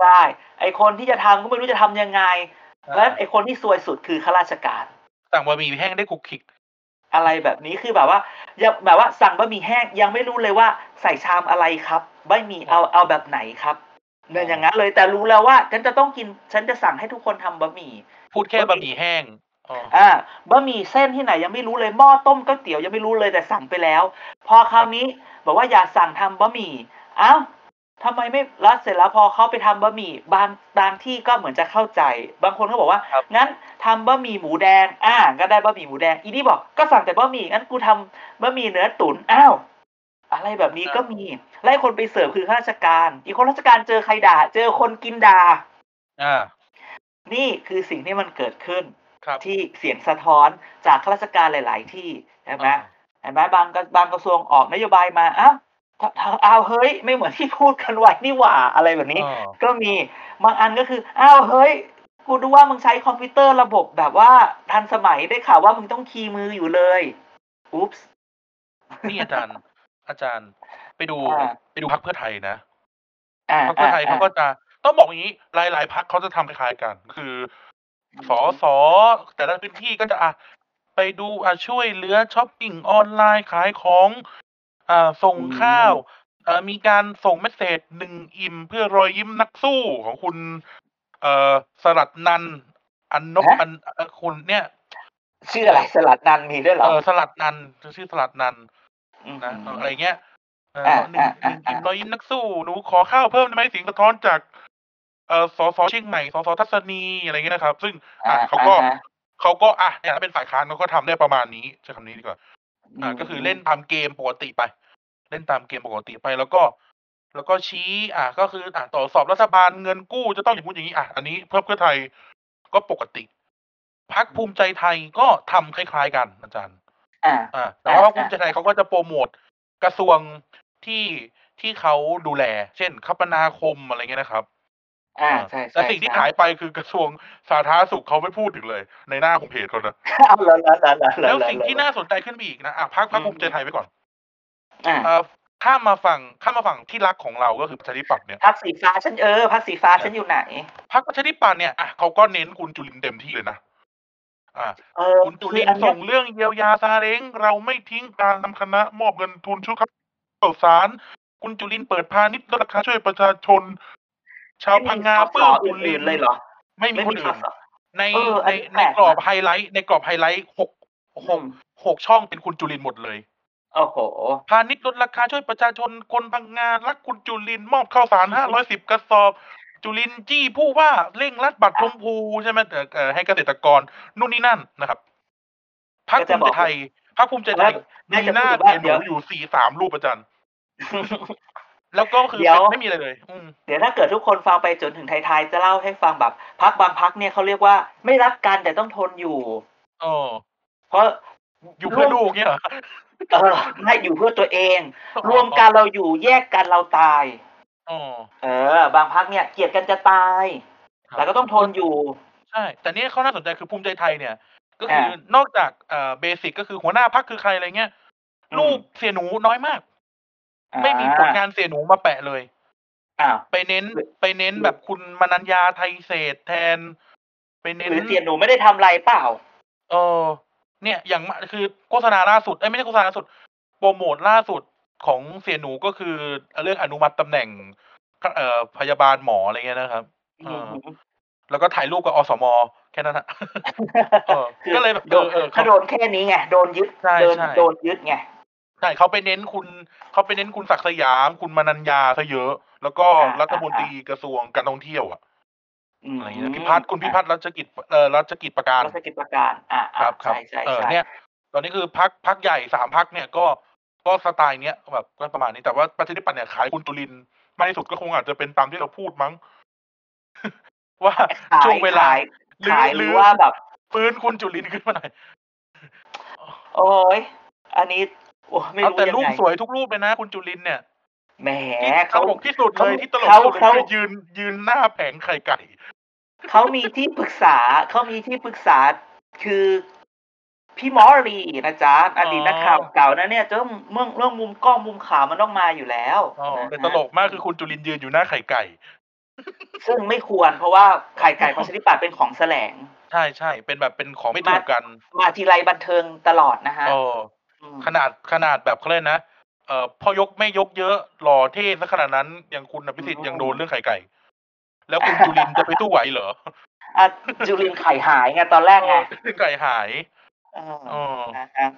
ใช่ไอคนที่จะทำก็ไม่รู้จะทำยังไงๆแล้วไอคนที่ซวยสุดคือข้าราชการ สั่งบะหมี่แห้งได้คุกคิก อะไรแบบนี้คือแบบว่ายังแบบว่าสั่งบะหมี่แห้งยังไม่รู้เลยว่าใส่ชามอะไรครับบะหมี่เอาเอาแบบไหนครับเนี่ยอย่างนั้นเลยแต่รู้แล้วว่าฉันจะต้องกินฉันจะสั่งให้ทุกคนทำบะหมี่พูดแค่บะหมี่แห้ง อ๋ออ่าบะหมี่เส้นที่ไหนยังไม่รู้เลยหม้อต้มก๋วยเตี๋ยวยังไม่รู้เลยแต่สั่งไปแล้ว พอคราวนี้บอกว่าอย่าสั่งทำบะหมี่เอ้าทำไมไม่แล้วเสร็จแล้วพอเขาไปทำบะหมี่บางบางที่ก็เหมือนจะเข้าใจ บางคนก็บอกว่าครับงั้นทำบะหมี่หมูแดง อ่า ก็ได้บะหมี่หมูแดง อีนี่บอกก็สั่งแต่บะหมี่งั้นกูทำบะหมี่เนื้อตุ๋นอ้าวอะไรแบบนี้ก็มีไล่คนไปเสิร์ฟคือข้าราชการ อีกคนราชการเจอใครด่า เจอคนกินด่าอ่านี่คือสิ่งที่มันเกิดขึ้นครับ ที่เสียงสะท้อนจากข้าราชการหลาย ๆ ที่ใช่ไหมเห็นไหมบางกระบางกระทรวงออกนโยบายมาอ้าวถ้าถ้าเอาเฮ้ย ไม่เหมือนที่พูดกันไว้นี่หว่าอะไรแบบนี้อ๋อก็มีบางอันก็คืออ้าวเฮ้ยกูดูว่ามึงใช้คอมพิวเตอร์ระบบแบบว่าทันสมัยได้ข่าวว่ามึงต้อง key มืออยู่เลย oopsนี่อาจารย์ อาจารย์ไปดูอ่าไปดูพรรคเพื่อไทยนะอ่าพรรคเพื่อไทยเขาก็จะต้องบอกอย่างนี้หลายๆพรรคเขาจะทำคล้ายๆกัน คือ สอสอแต่ละพื้นที่ก็จะอะไปดูอะช่วยเหลือช้อปปิ้งออนไลน์ขายของอ่าส่งข้าวเอ่อมีการส่งเมสเซจหนึ่งอิ่มเพื่อรอยยิ้มนักสู้ของคุณ เอ่อสลัดนันท์อันนบอันเอ่อคุณเนี่ย ชื่ออะไรสลัดนันมีด้วยเหรเอออสลัดนันท์ชื่อสลัดนันท์มนะอะไรเงี้ยเอออ่าหนึ่งอ่าหนึ่งอ่าอิ่มรอยยิ้มนักสู้หนูขอข้าวเพิ่มได้ไหมเสียงสะท้อนจาก เอ่อสสเชียงใหม่สสทัศนีอะไรเงี้ยนะครับ ซึ่งอะเขาก็อ่าฮะเขาก็อะเนี่ยถ้าเป็นฝ่ายค้านเขาก็ทำได้ประมาณนี้ใช้คำนี้ดีกว่า อ่าก็คือเล่นตามเกมปกติไป เล่นตามเกมปกติไปแล้วก็แล้วก็ชี้ อ่าก็คืออ่าต่อสอบรัฐบาลเงินกู้จะต้องอย่างนู้นอย่างนี้อะอันนี้เพื่อเพื่อไทยก็ปกติพักภูมิใจไทยก็ทำคล้ายๆกันอาจารย์ อ่า อ่า แต่ว่าอ่าภูมิใจไทยเขาก็จะโปรโมทกระทรวงที่ที่เขาดูแล เช่น คมนาคมอะไรเงี้ยนะครับ อ่าอ่าใช่แต่ใช่สิ่งที่ใช่หายไปคือกระทรวงสาธารณสุขเขาไม่พูดถึงเลย ในหน้าของเพจเขานะเอาแล้วแล้วแล้วแล้วแล้วสิ่งที่น่าสนใจขึ้นไปอีกนะอะพักพักภูมิใจไทยไปก่อนอ่าเอ่อข้ามมาฝั่งข้ามมาฝั่งที่รักของเราก็คือประชาธิปัตย์เนี่ยพักสีฟ้าฉันเออพักสีฟ้าฉันอยู่ไหนพักประชาธิปัตย์เนี่ยอะเขาก็เน้นคุณจุลินทร์เต็มที่เลยนะอ่าเออคุณจุคืลิอนอันทร์เนี้ส่ยงเรื่องเยียวยาซาเล้งเราไม่ทิ้งการนำคณะมอบเงินทุนชุดครับข่าวสาร คุณจุลินทร์เปิดพาณิชย์ลดราคาช่วยประชาชน ชาวพังงาไม่มีปลื้มสสจุลิอื่นนทๆร์เลยเหรอ ไม่มีไม่คนมีอื่นสสในเอออัในนนี้ในแปลกกรอบนะไฮไลท์ในกรอบไฮไลท์หกหกหกช่องเป็นคุณจุลินทร์หมดเลยโอ้โหพาณิชย์ลดราคาช่วยประชาชนคนพังงานรักคุณจุลินทร์มอบข้าวสารห้าร้อยสิบกระสอบ จุลินทร์จี้ผู้ว่าเร่งรัดบัตรชมพูใช่ไหมเอ่อเอ่อให้เกษตรกรนู่นนี่นั่นนะครับพรรคก็ภูจะมิบใจอกไทยพรรคภูมิใจไทยน่ามีจะหน้าพูดว่าเสียหเดี๋นูยวอยู่สี่สามรูปอาจารย์ แล้วก็คือเดี๋ยวเป็นไม่มีอะไรเลย อืมเดี๋ยวถ้าเกิดทุกคนฟังไปจนถึงท้ายๆจะเล่าให้ฟังแบบพักบางพักเนี่ยเขาเรียกว่าไม่รักกันแต่ต้องทนอยู่ อ๋อเพราะอยู่เพื่อลูกเนี่ยเหรอเออไม่อยู่เพื่อตัวเอง รวมกันเราอยู่แยกกันเราตาย อ๋อ เออ บางพักเนี่ยเกลียดกันจะตาย ครับ แต่ก็ต้องทนอยู่ ใช่ แต่เนี่ยเขาน่าสนใจคือภูมิใจไทยเนี่ย ก็คืออ่านอกจากเอ่อเบสิกก็คือหัวหน้าพักคือใครอะไรเงี้ยอืมลูกเสียหนูน้อยมาก ไม่มีผลงานเสียหนูมาแปะเลยอ้าวไปเน้นหรือไปเน้นแบบคุณมนัญญาไทยเศรษฐ์แทน ไปเน้นหรือเสียหนูไม่ได้ทำอะไรเปล่า เออ เนี่ยอย่างมากคือโฆษณาล่าสุดเอ้ยไม่ใช่โฆษณาล่าสุดโปรโมทล่าสุดของเสียหนูก็คือเรื่องอนุมัติตำแหน่งเอ่อพยาบาลหมออะไรเงี้ยนะครับเออแล้วก็ถ่ายรูปกับอสมแค่นั้นฮะเออคือก็เลยแบบโดนเออเออเขาถ้าโดนแค่นี้ไงโดนยึดใช่โดนใช่โดนยึดไง ใช่เขาไปเน้นคุณเขาไปเน้นคุณศักดิ์สยาม คุณมนัญญาซะเยอะ แล้วก็อ่ารัฐมนตรีกระทรวงการท่องเที่ยวอะมอะไรเงี้ยพิพัฒน์คุณพิพัฒน์รัชกิจเอ่อรัชกิจประการรัชกิจประการ อ่าครับครับใช่ใช่เออใช่เนี่ย ตอนนี้คือพักพักใหญ่สามพักเนี่ยก็ก็สไตล์เนี้ยแบบก็ประมาณนี้แต่ว่าประชาธิปัตย์เนี่ยขายคุณจุลินทร์มากที่สุดก็คงอาจจะเป็นตามที่เราพูดมั้ง ว่าขายช่วงเวลาขายหรือขายหหรืรืออว่าแบบฟื้นคุณจุลินทร์ขึ้นมาหน่อยโอ้ยอันนี้ โอ้ไม่เอารู้แต่ยังรูปไงสวยทุกรูปเลยนะ คุณจุลินทร์เนี่ยแหมที่ตเขาลกที่สุดเลยที่ตลกเขาที่สุดเลยเขาคือเขายืนยืนหน้าแผงไข่ไก่ เขามีที่ปรึกษาเขามีที่ปรึกษาคือพี่มอรีนะจ๊ะอดีตนักข่าวเก่านะเนี่ยเจ้าเมื่อเรื่องมุมกล้องมุมขาวมันต้องมาอยู่แล้วอ๋อนะฮะแต่ตลกมากคือคุณจุลินทร์ยืนอยู่หน้าไข่ไก่ ซึ่งไม่ควรเพราะว่าไข่ไก่ประชาธิปัตย์เป็นของแสลง ใช่ใช่เป็นแบบเป็นของไม่ถูกกัน มาทีไรบันเทิงตลอดนะฮะ เออม ขนาดขนาดแบบเขาเล่นนะเอ่อพอยกไม่ยกเยอะหล่อเท่ซะขนาดนั้นอย่างคุณอภิสิทธิ์ยังโดนเรื่องไข่ไก่ แล้วคุณจุลินทร์จะไปตู้ไหวเหรออะจุลินไข่หายไงตอนแรกไงเรื่องไก่หายเออเออนะฮะ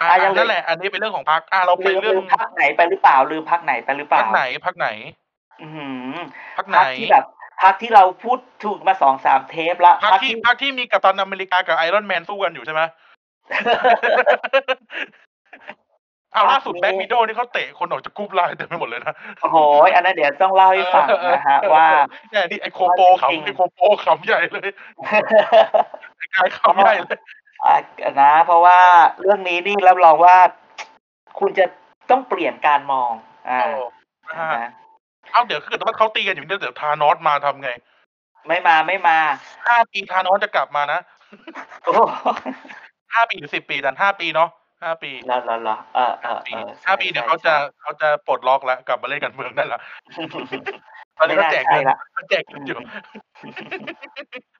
อะอะยังนั่นแหละ อันนี้เป็นเรื่องของพักอะเราไปลืมเรื่อลืงมพักไหนไปหรือเปล่าลืมพักไหนไปหรือเปพัล่ากไหนพักไหน อือหือพักไหนพักที่แบบพักที่เราพูดถูกมาสองสามเทปละพักที่พักที่มีกัปตันอเมริกากับไอรอนแมนสู้กันอยู่ใช่ไหม เอาล่าสุดแบ็กวิดโดนี่เขาเตะคนออกจากกรุ๊ปไลน์เต็มไปหมดเลยนะโอ้โหอันนั้นเดี๋ยวต้องเล่าให้ฟังนะฮะว่าเนี่ยนี่ไอโคโปว่าจริงขำไอโคโปขำใหญ่เลยไอกายขำใหญ่เลยอะนะ เพราะว่าเรื่องนี้นี่รับรองว่า คุณจะต้องเปลี่ยนการมองอ่าโอ้นะฮะนะเอาเดี๋ยวคือเกิดว่าเขาตีกันอยู่เนี่ยเดี๋ยวทานอสมาทำไง ไม่มาไม่มาห้าปีทานอสจะกลับมานะโอ้ ห้าปีหรือสิบปีแต่ห้าปีเนาะห้าปีแล้วแล้วแล้วเออเอห้าอปีเออห้าปีเดี๋ยวเขาจะเขาจะปลดล็อกแล้วกลับมาเล่นกันเมืองได้ละตอนนี้เขาแจกเงินไม่น่าใช่ละเขาแจกเงินอยู่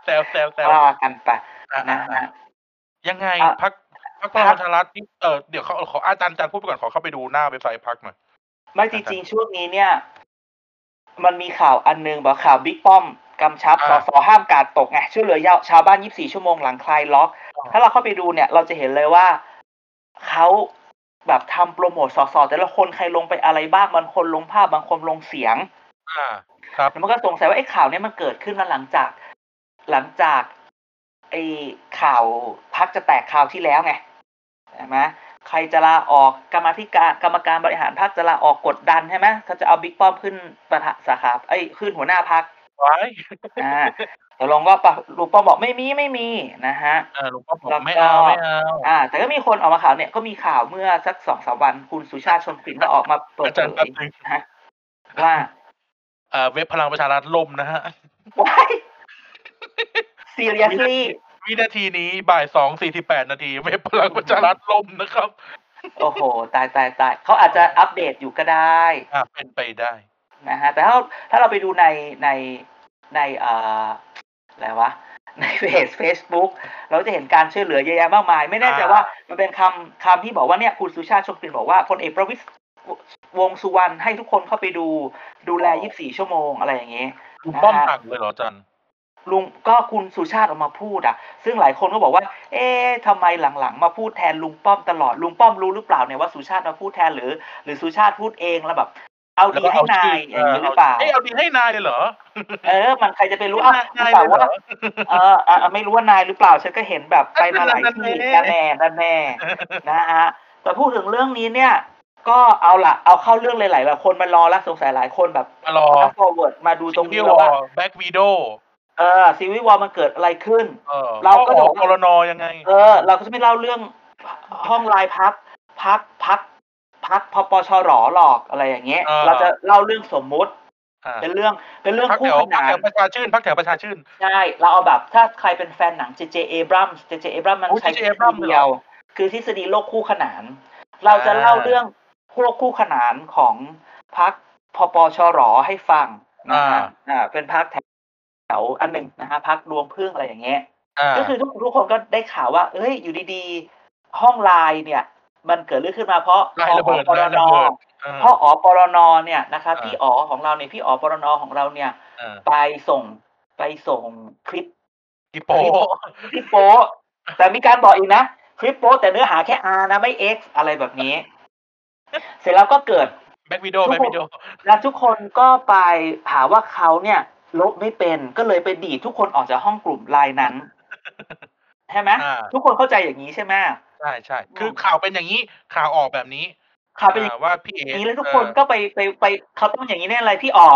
แซวแซวแซวว่ากันไปอะนะอะฮะยังไงอะพักพักพพัลักงประชารัฐนี่เออเดี๋ยวเขาขออาจารย์อาจารย์พูดไปก่อนขอเข้าไปดูหน้าเว็บไซต์พักหน่อยไม่จริงๆช่วงนี้เนี่ย มันมีข่าวอันหนึงบอกข่าวบิ๊กป้อม กำชับสอ่าสห้ามกาดตกไงช่วยเหลือชาวบ้าน 24 ชั่วโมงหลังคลายล็อกอ่าถ้าเราเข้าไปดูเนี่ย เราจะเห็นเลยว่าเขาแบบทำโปรโมทสสแต่ละคนใครลงไปอะไรบ้างบางคนลงภาพบางคนลงเสียง อ่า ครับแล้วมันก็สงสัยว่าไอ้ข่าวเนี้ยมันเกิดขึ้นมาหลังจาก หลังจากไอ้ข่าวพักจะแตกข่าวที่แล้วไงใช่ไหมใครจะลาออกกรรมาธิการกรรมการบริหารพักจะลาออกกดดันใช่ไหมเขาจะเอาบิ๊กป้อมขึ้นประธานสาขาไอ้ยขึ้นหัวหน้าพัก ไว้อ่าแต่ลงก็ปะลุงป้อมบอกไม่มีไม่มีนะฮะเออหลวงพ่อบอกแล้วก็ไม่เอาไม่เอาอ่า แต่ก็มีคนออกมาข่าวเนี่ยก็มีข่าวเมื่อสักสองสามวันคุณสุชาติชมกลิ่นก็ออกมาเปิดอาเผจารย์แป๊บยนึงนะฮะว่าเอ่อเว็บพลังประชารัฐล่มนะฮะว้าย seriously วินาทีนี้บ่ายสองสี่สิบแปดนาทีเว็บพลังประชารัฐล่มนะครับ โอ้โห ตายตายตายเขาอาจจะอัปเดตอยู่ก็ได้อ่าเป็นไปได้ นะฮะแต่ถ้าถ้าเราไปดูในในในเอ่ออะไรวะในเพจ Facebook เราจะเห็นการช่วยเหลือเยอะแยะมากมาย ไม่แน่ใจอ่าว่ามันเป็นคำคำที่บอกว่าเนี่ยคุณสุชาติชมกลิ่นบอกว่าพลเอกประวิตรวงษ์สุวรรณให้ทุกคนเข้าไปดูดูแล 24 ชั่วโมงอะไรอย่างเงี้ยลุงป้อมนะฮะสั่งเลยเหรออาจันลุงก็คุณสุชาติออกมาพูดอะ ซึ่งหลายคนก็บอกว่า เอ๊ะทำไมหลังๆ มาพูดแทนลุงป้อมตลอดลุงป้อมรู้หรือเปล่าเนี่ยว่าสุชาติมาพูดแทนหรือ หรือสุชาติพูดเองแล้วแบบ เอาแล้วดีก็ให้เอานาชื่ยออย่างนี้หรือเปล่าเอ้ยเอาดีให้นายเลยเหรอ เออ มันใครจะไปรู้อะนายแต่เลยเหรว่าอเอออะไม่รู้ว่านายหรือเปล่าฉันก็เห็นแบบไปมาหลายที่นั่นั่นนแน่แน่นั่นแน่นะฮะแต่พูดถึงเรื่องนี้เนี่ย ก็เอาละเอาเข้าเรื่องหลายๆคนมารอแล้วสงสัยหลายคนแบบมารอฟอร์เวิร์ดมาดูตรงนี้วแล้วว่าแบ็กวีโดเออซีวิวอลมันเกิดอะไรขึ้นเออเราก็พ่บออกกรนยังไง เออ เราก็จะไม่เล่าเรื่องห้องไลน์พัก พักพัก พักพปชรหรอกอะไรอย่างเงี้ยอ่าเราจะเล่าเรื่องสมมุติอ่าเป็นเรื่องเป็นเรื่องพักคู่แถวขพักนานแถวประชาชื่นพักแถวประชาชื่นใช่เราเอาแบบถ้าใครเป็นแฟนหนัง J.J. Abrams J.J. Abrams มันโอ้ใช้ J.J. ทฤษ Abrams ฎีเดียว คือทฤษฎีโลกคู่ขนาน เราจะเล่าเรื่องพวกคู่ขนานของพักพปชรให้ฟังนะฮะอ่าเป็นพักแถวแถวอันหนึ่งนะฮะพักรวมพึ่งอะไรอย่างเงี้ยอ่าก็คือทุกทุกคนก็ได้ข่าวว่า เอ้ยอยู่ดีๆ ห้องไลน์เนี่ย มันเกิดเรื่องขึ้นมาเพราะลายระเบิดปรลายนระเบิดเออเพราะอ๋อปรนเนี่ยนะครับอ่าพี่อ๋อของเราเนี่ยพี่อ๋อปรนของเราเนี่ยเออไปส่งไปส่งคลิปอีโป้คลิปโป๊ะแต่มีการบอกอีกนะคลิปโป๊ะแต่เนื้อหาแค่ R นะไม่ X อะไรแบบนี้ เสร็จแล้วก็เกิด Black Widow ทุกคนแบ็กวีโดแล้วทุกคนก็ไปหาว่าเขาเนี่ยลบไม่เป็นก็เลยไปดีดทุกคนออกจากห้องกลุ่มไลน์นั้นใช่ไหมอ่าทุกคนเข้าใจอย่างนี้ใช่ไหม ใช่ใช่คือข่าวเป็นอย่างนี้ ข่าวออกแบบนี้ ข่าวเป็นออ่าว่าพี่เอ๋ย่างนี้แล้วทุกเอคนอก็ไปไปไปเขาต้องอย่างนี้แน่เลยพี่อ๋อ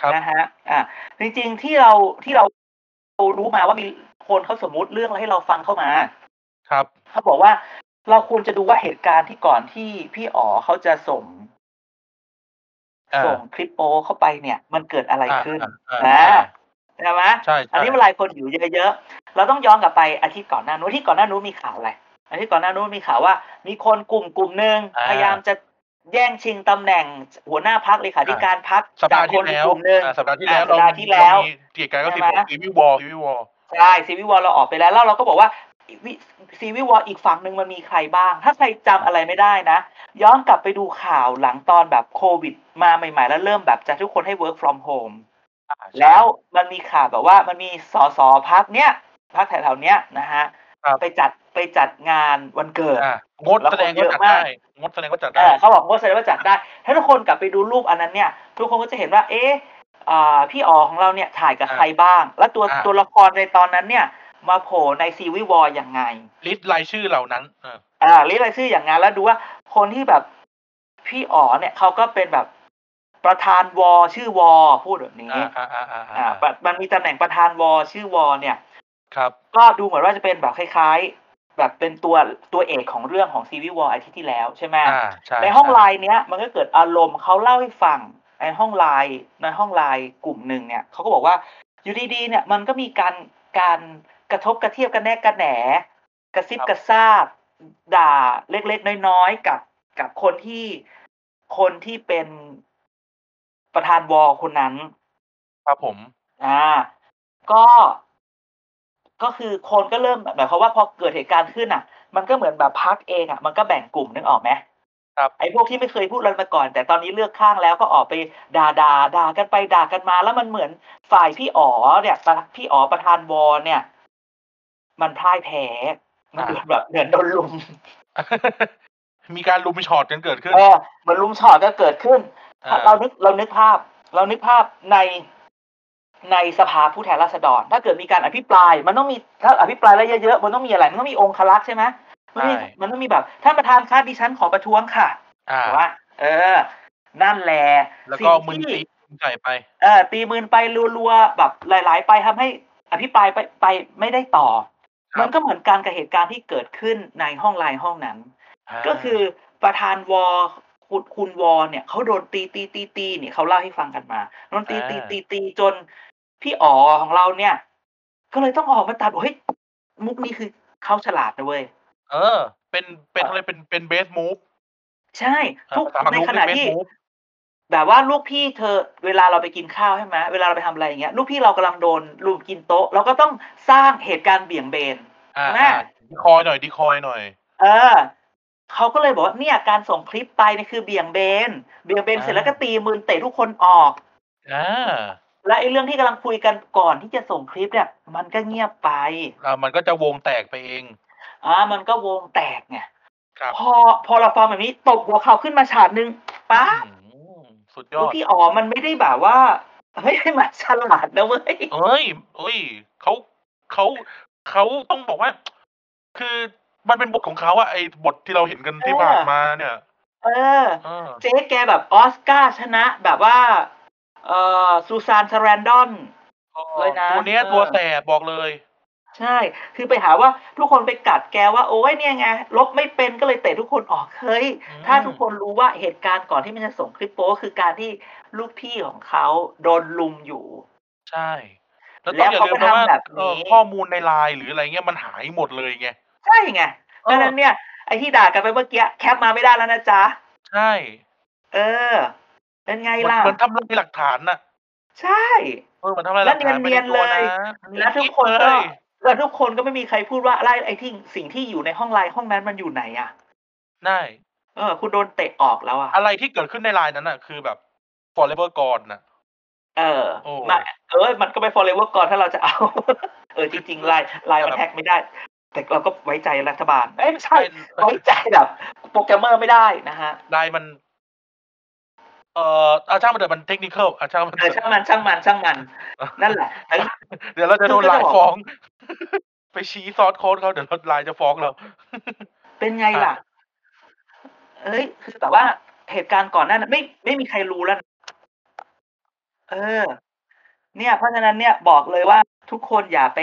ครับนะฮะ อ่า จริงๆที่เราที่เรารู้มาว่ามีคนเขาสมมุติเรื่องอะไรให้เราฟังเข้ามา ครับเขาบอกว่าเราควรจะดูว่าเหตุการณ์ที่ก่อนที่พี่อ๋อเขาจะส่งอ่าส่งคลิปโป้เข้าไปเนี่ย มันเกิดอะไรอ่าขึ้นอ่าอ่าอ่า ใช่ไหมใช่อันใช่นี้เวลาคนอยู่เยอะๆเราต้องย้อนกลับไปอาทิตย์ก่อนหน้านู้นอาที่ก่อนหน้านู้นมีข่าวอะไรอาทิตย์ก่อนหน้านู้นมีข่าวว่า มีคนกลุ่มกลุ่มหนึ่งอ่าพยายามจะแย่งชิงตำแหน่งหัวหน้าพรรคเลขาธิการพรรคสัปดาห์คที่นอีกแล้วกลุ่มหนึ่งอ่าสัปดาห์ที่แล้วอ่าสัปดาห์ที่แล้วเรามีเกียรติกายก็ใช่สิบไหมหก Civil War Civil War ใช่ Civil War เราออกไปแล้วแล้วเราก็บอกว่า Civil War อีกฝั่งหนึ่งมันมีใครบ้าง ถ้าใครจำอะไรไม่ได้นะ ย้อนกลับไปดูข่าวหลังตอนแบบโควิด มาใหม่ ๆ แล้วเริ่มแบบจะทุกคนให้ work from home แล้วมันมีข่าวแบบว่ามันมีสสพักเนี้ยพักแถวๆเนี้ยนะฮะครับไปจัดไปจัดงานวันเกิดอ่างดแล้วแสดงคนเยว่าอะจัดมากได้งดแสดงว่าจัดเอได้อเขาบอกว่าแสดงว่าจัดได้ ถ้าทุกคนกลับไปดูรูปอันนั้นเนี่ย ทุกคนก็จะเห็นว่า เอ๊ะอ่าพี่อ๋อของเราเนี่ยถ่ายกับอ่าใครบ้าง แล้วตัวอ่าตัวละครในตอนนั้นเนี่ย มาโผล่ในซีวิวอลยังไงลิสต์รายชื่อเหล่านั้นเอออ่าเรียกรายชื่ออย่างงั้นแล้วดูว่าคนที่แบบพี่อ๋อเนี่ยเขาก็เป็นแบบ ประธานวอชื่อวอพูดแบบนี้อ่าอ่าอ่าอ่าอ่าอ่ามันมีตำแหน่งประธานวอชื่อวอเนี่ยครับ ก็ดูเหมือนว่าจะเป็นแบบคล้ายๆ แบบเป็นตัวตัวเอกของเรื่องของซีวิวออาทิตย์ที่แล้วใช่ไหมอ่าใช่ในห้องช่ไลน์เนี้ยมันก็เกิดอารมณ์เขาเล่าให้ฟังในห้องไลน์ในห้องไลน์กลุ่มหนึ่งเนี่ยเขาก็บอกว่าอยู่ดีๆเนี่ยมันก็มีการการกระทบกระเทียบกันแนกกันแหนกระซิบกระซาบด่าเล็กๆน้อยๆกับกับคนที่คนที่เป็น ประธานวอคนนั้น ครับผม อ่า ก็ก็คือคนก็เริ่มหมายความว่าพอเกิดเหตุการณ์ขึ้นอะ มันก็เหมือนแบบพักเองอะ มันก็แบ่งกลุ่มนึกออกไหมครับไอ้พวกที่ไม่เคยพูดอะไรมาก่อน แต่ตอนนี้เลือกข้างแล้วก็ออกไปด่าด่าด่ากันไปด่ากันมา แล้วมันเหมือนฝ่ายพี่อ๋อเนี่ยประพี่อ๋อประธานวอเนี่ย มันพ่ายแพ้มันเหมือนแบบเหมือนโดนลุมมีการลุมช็อตกันเกิดขึ้นเออเหมือนลุมช็อตก็เกิดขึ้น อ่า เรานึกเรานึกภาพ เรานึกภาพในในสภาผู้แทนราษฎร ถ้าเกิดมีการอภิปราย มันต้องมีถ้าอภิปรายแล้วเยอะๆมันต้องมีอะไร มันต้องมีองค์คลักษณ์ใช่ไหมมันต้องมีใช่ มันต้องมีแบบท่านประธานคะดิฉันขอประท้วงค่ะอ่า แต่ว่าเออ นั่นแหละแล้วก็สิ่งมึนที่ ตีใส่ไป เออตีมืนไปรัวๆแบบหลาย ๆ ไปทำให้อภิปรายไปไปไม่ได้ต่อ ครับ มันก็เหมือนการกับเหตุการณ์ที่เกิดขึ้นในห้องไลน์ห้องนั้น ก็คือประธานวอ คุณคุณวอเนี่ยเขาโดนตีตีตีตีเนี่ยเขาเล่าให้ฟังกันมาโดนตีตีตีตีจนพี่อ๋อของเราเนี่ย ก็เลยต้องออกมาตัดเฮ้ยมุกนี้คือเขาฉลาดนะเว้ยเออ เป็นเป็นอะไรเป็นเป็นเบสมูฟใช่ทุกภาษาฝั่งในนู้นขเป็ณะนเบสที่มูฟแบบว่าลูกพี่เธอเวลาเราไปกินข้าวใช่ไหมเวลาเราไปทำอะไรอย่างเงี้ยลูกพี่เรากำลังโดนลุมกินโต๊ะ เราก็ต้องสร้างเหตุการณ์เบี่ยงเบนอ่าใช่ไหมอ่าดีคอยหน่อยดีคอยหน่อย เออ เขาก็เลยบอกว่าเนี่ยการส่งคลิปไปเนี่ยคือเบี่ยงเบน เบี่ยงเบนอ่าเสร็จแล้วก็ตีมือเตะทุกคนออกอ่าและไอ้เรื่องที่กำลังคุยกันก่อนที่จะส่งคลิปเนี่ย มันก็เงียบไปอ่ามันก็จะวงแตกไปเองอ่ามันก็วงแตกไงครับพอพอเราฟังแบบนี้ตบหัวเข่าขึ้นมาฉาดหนึ่งป๊าบอืมสุดยลูอกดพี่อ๋อมันไม่ได้แบบว่าเฮ้ยมันฉลาดนะเว้ยเอ้ยเอ้ยเขาเขาเขาต้องบอกว่า คือ มันเป็นบทของเขาอะไอ้บทที่เราเห็นกันที่เออผ่านมาเนี่ยเออเออ เจ๊แกแบบออสการ์ชนะแบบว่า เอ่อซูซานซาแรนดอนเลยนะตัวเนี้ยเออตัวแสบบอกเลย ใช่ คือไปหาว่าทุกคนไปกัดแกว่าโอ้ยเนี่ยไงลบไม่เป็นก็เลยเตะทุกคนออกเฮ้ยอืมถ้าทุกคนรู้ว่าเหตุการณ์ก่อนที่มันจะส่งคลิปโป๊คือการที่ลูกพี่ของเขาโดนลุมอยู่ ใช่ แล้วต้องอย่าลืมแล้วเขาก็นะว่าทำแบบนี้เออข้อมูลในไลน์หรืออะไรเงี้ยมันหายหมดเลยไง ใช่ไงเออดังนั้นเนี่ยไอ้ที่ด่ากันไปเมื่อกี้แคปมาไม่ได้แล้วนะจ๊ะ ใช่ เออ เป็นไงมันล่ะมันทำลายหลักฐานน่ะ ใช่เออมันทำลายหลักฐานแล้วไปเนีในยนๆตัวเลยนะแล้วทุกคนเลก็ยแล้วทุกคนก็ไม่มีใครพูดว่าอะไรไอ้ที่สิ่งที่อยู่ในห้องไลน์ห้องนั้นมันอยู่ไหนอะได้เออ คุณโดนเตะออกแล้วอะ อะไรที่เกิดขึ้นในไลน์นั้นน่ะ คือแบบ forever gone น่ะเออโอ้มาเออ มันก็ไป forever ก่อนถ้าเราจะเอา เออ จริงๆไลน์ไลน์มันแฮกไม่ได้ แต่เราก็ไว้ใจรัฐบาลเอ้ยไม่ใช่ไว้ใจแบบโปรแกรมเมอร์ไม่ได้นะฮะไลน์มัน เอ่ออาช่างมันเถอะมันเทคนิคอาช่างมันเออช่างมันช่างมันช่างมัน นั่นแหละแต่เดี๋ยวเราจะโดนคือก็ไลจะน์บอกฟ้อง ไปชี้ซอสโค้ดเขาเดี๋ยวไลน์จะฟ้องเรา เป็นไงล่ะ เอ้ย คือแบบว่าเหตุการณ์ก่อนหน้านั้นไม่ไม่มีใครรู้แล้วนะเออ เนี่ย เพราะฉะนั้นเนี่ยบอกเลยว่าทุกคนอย่าไป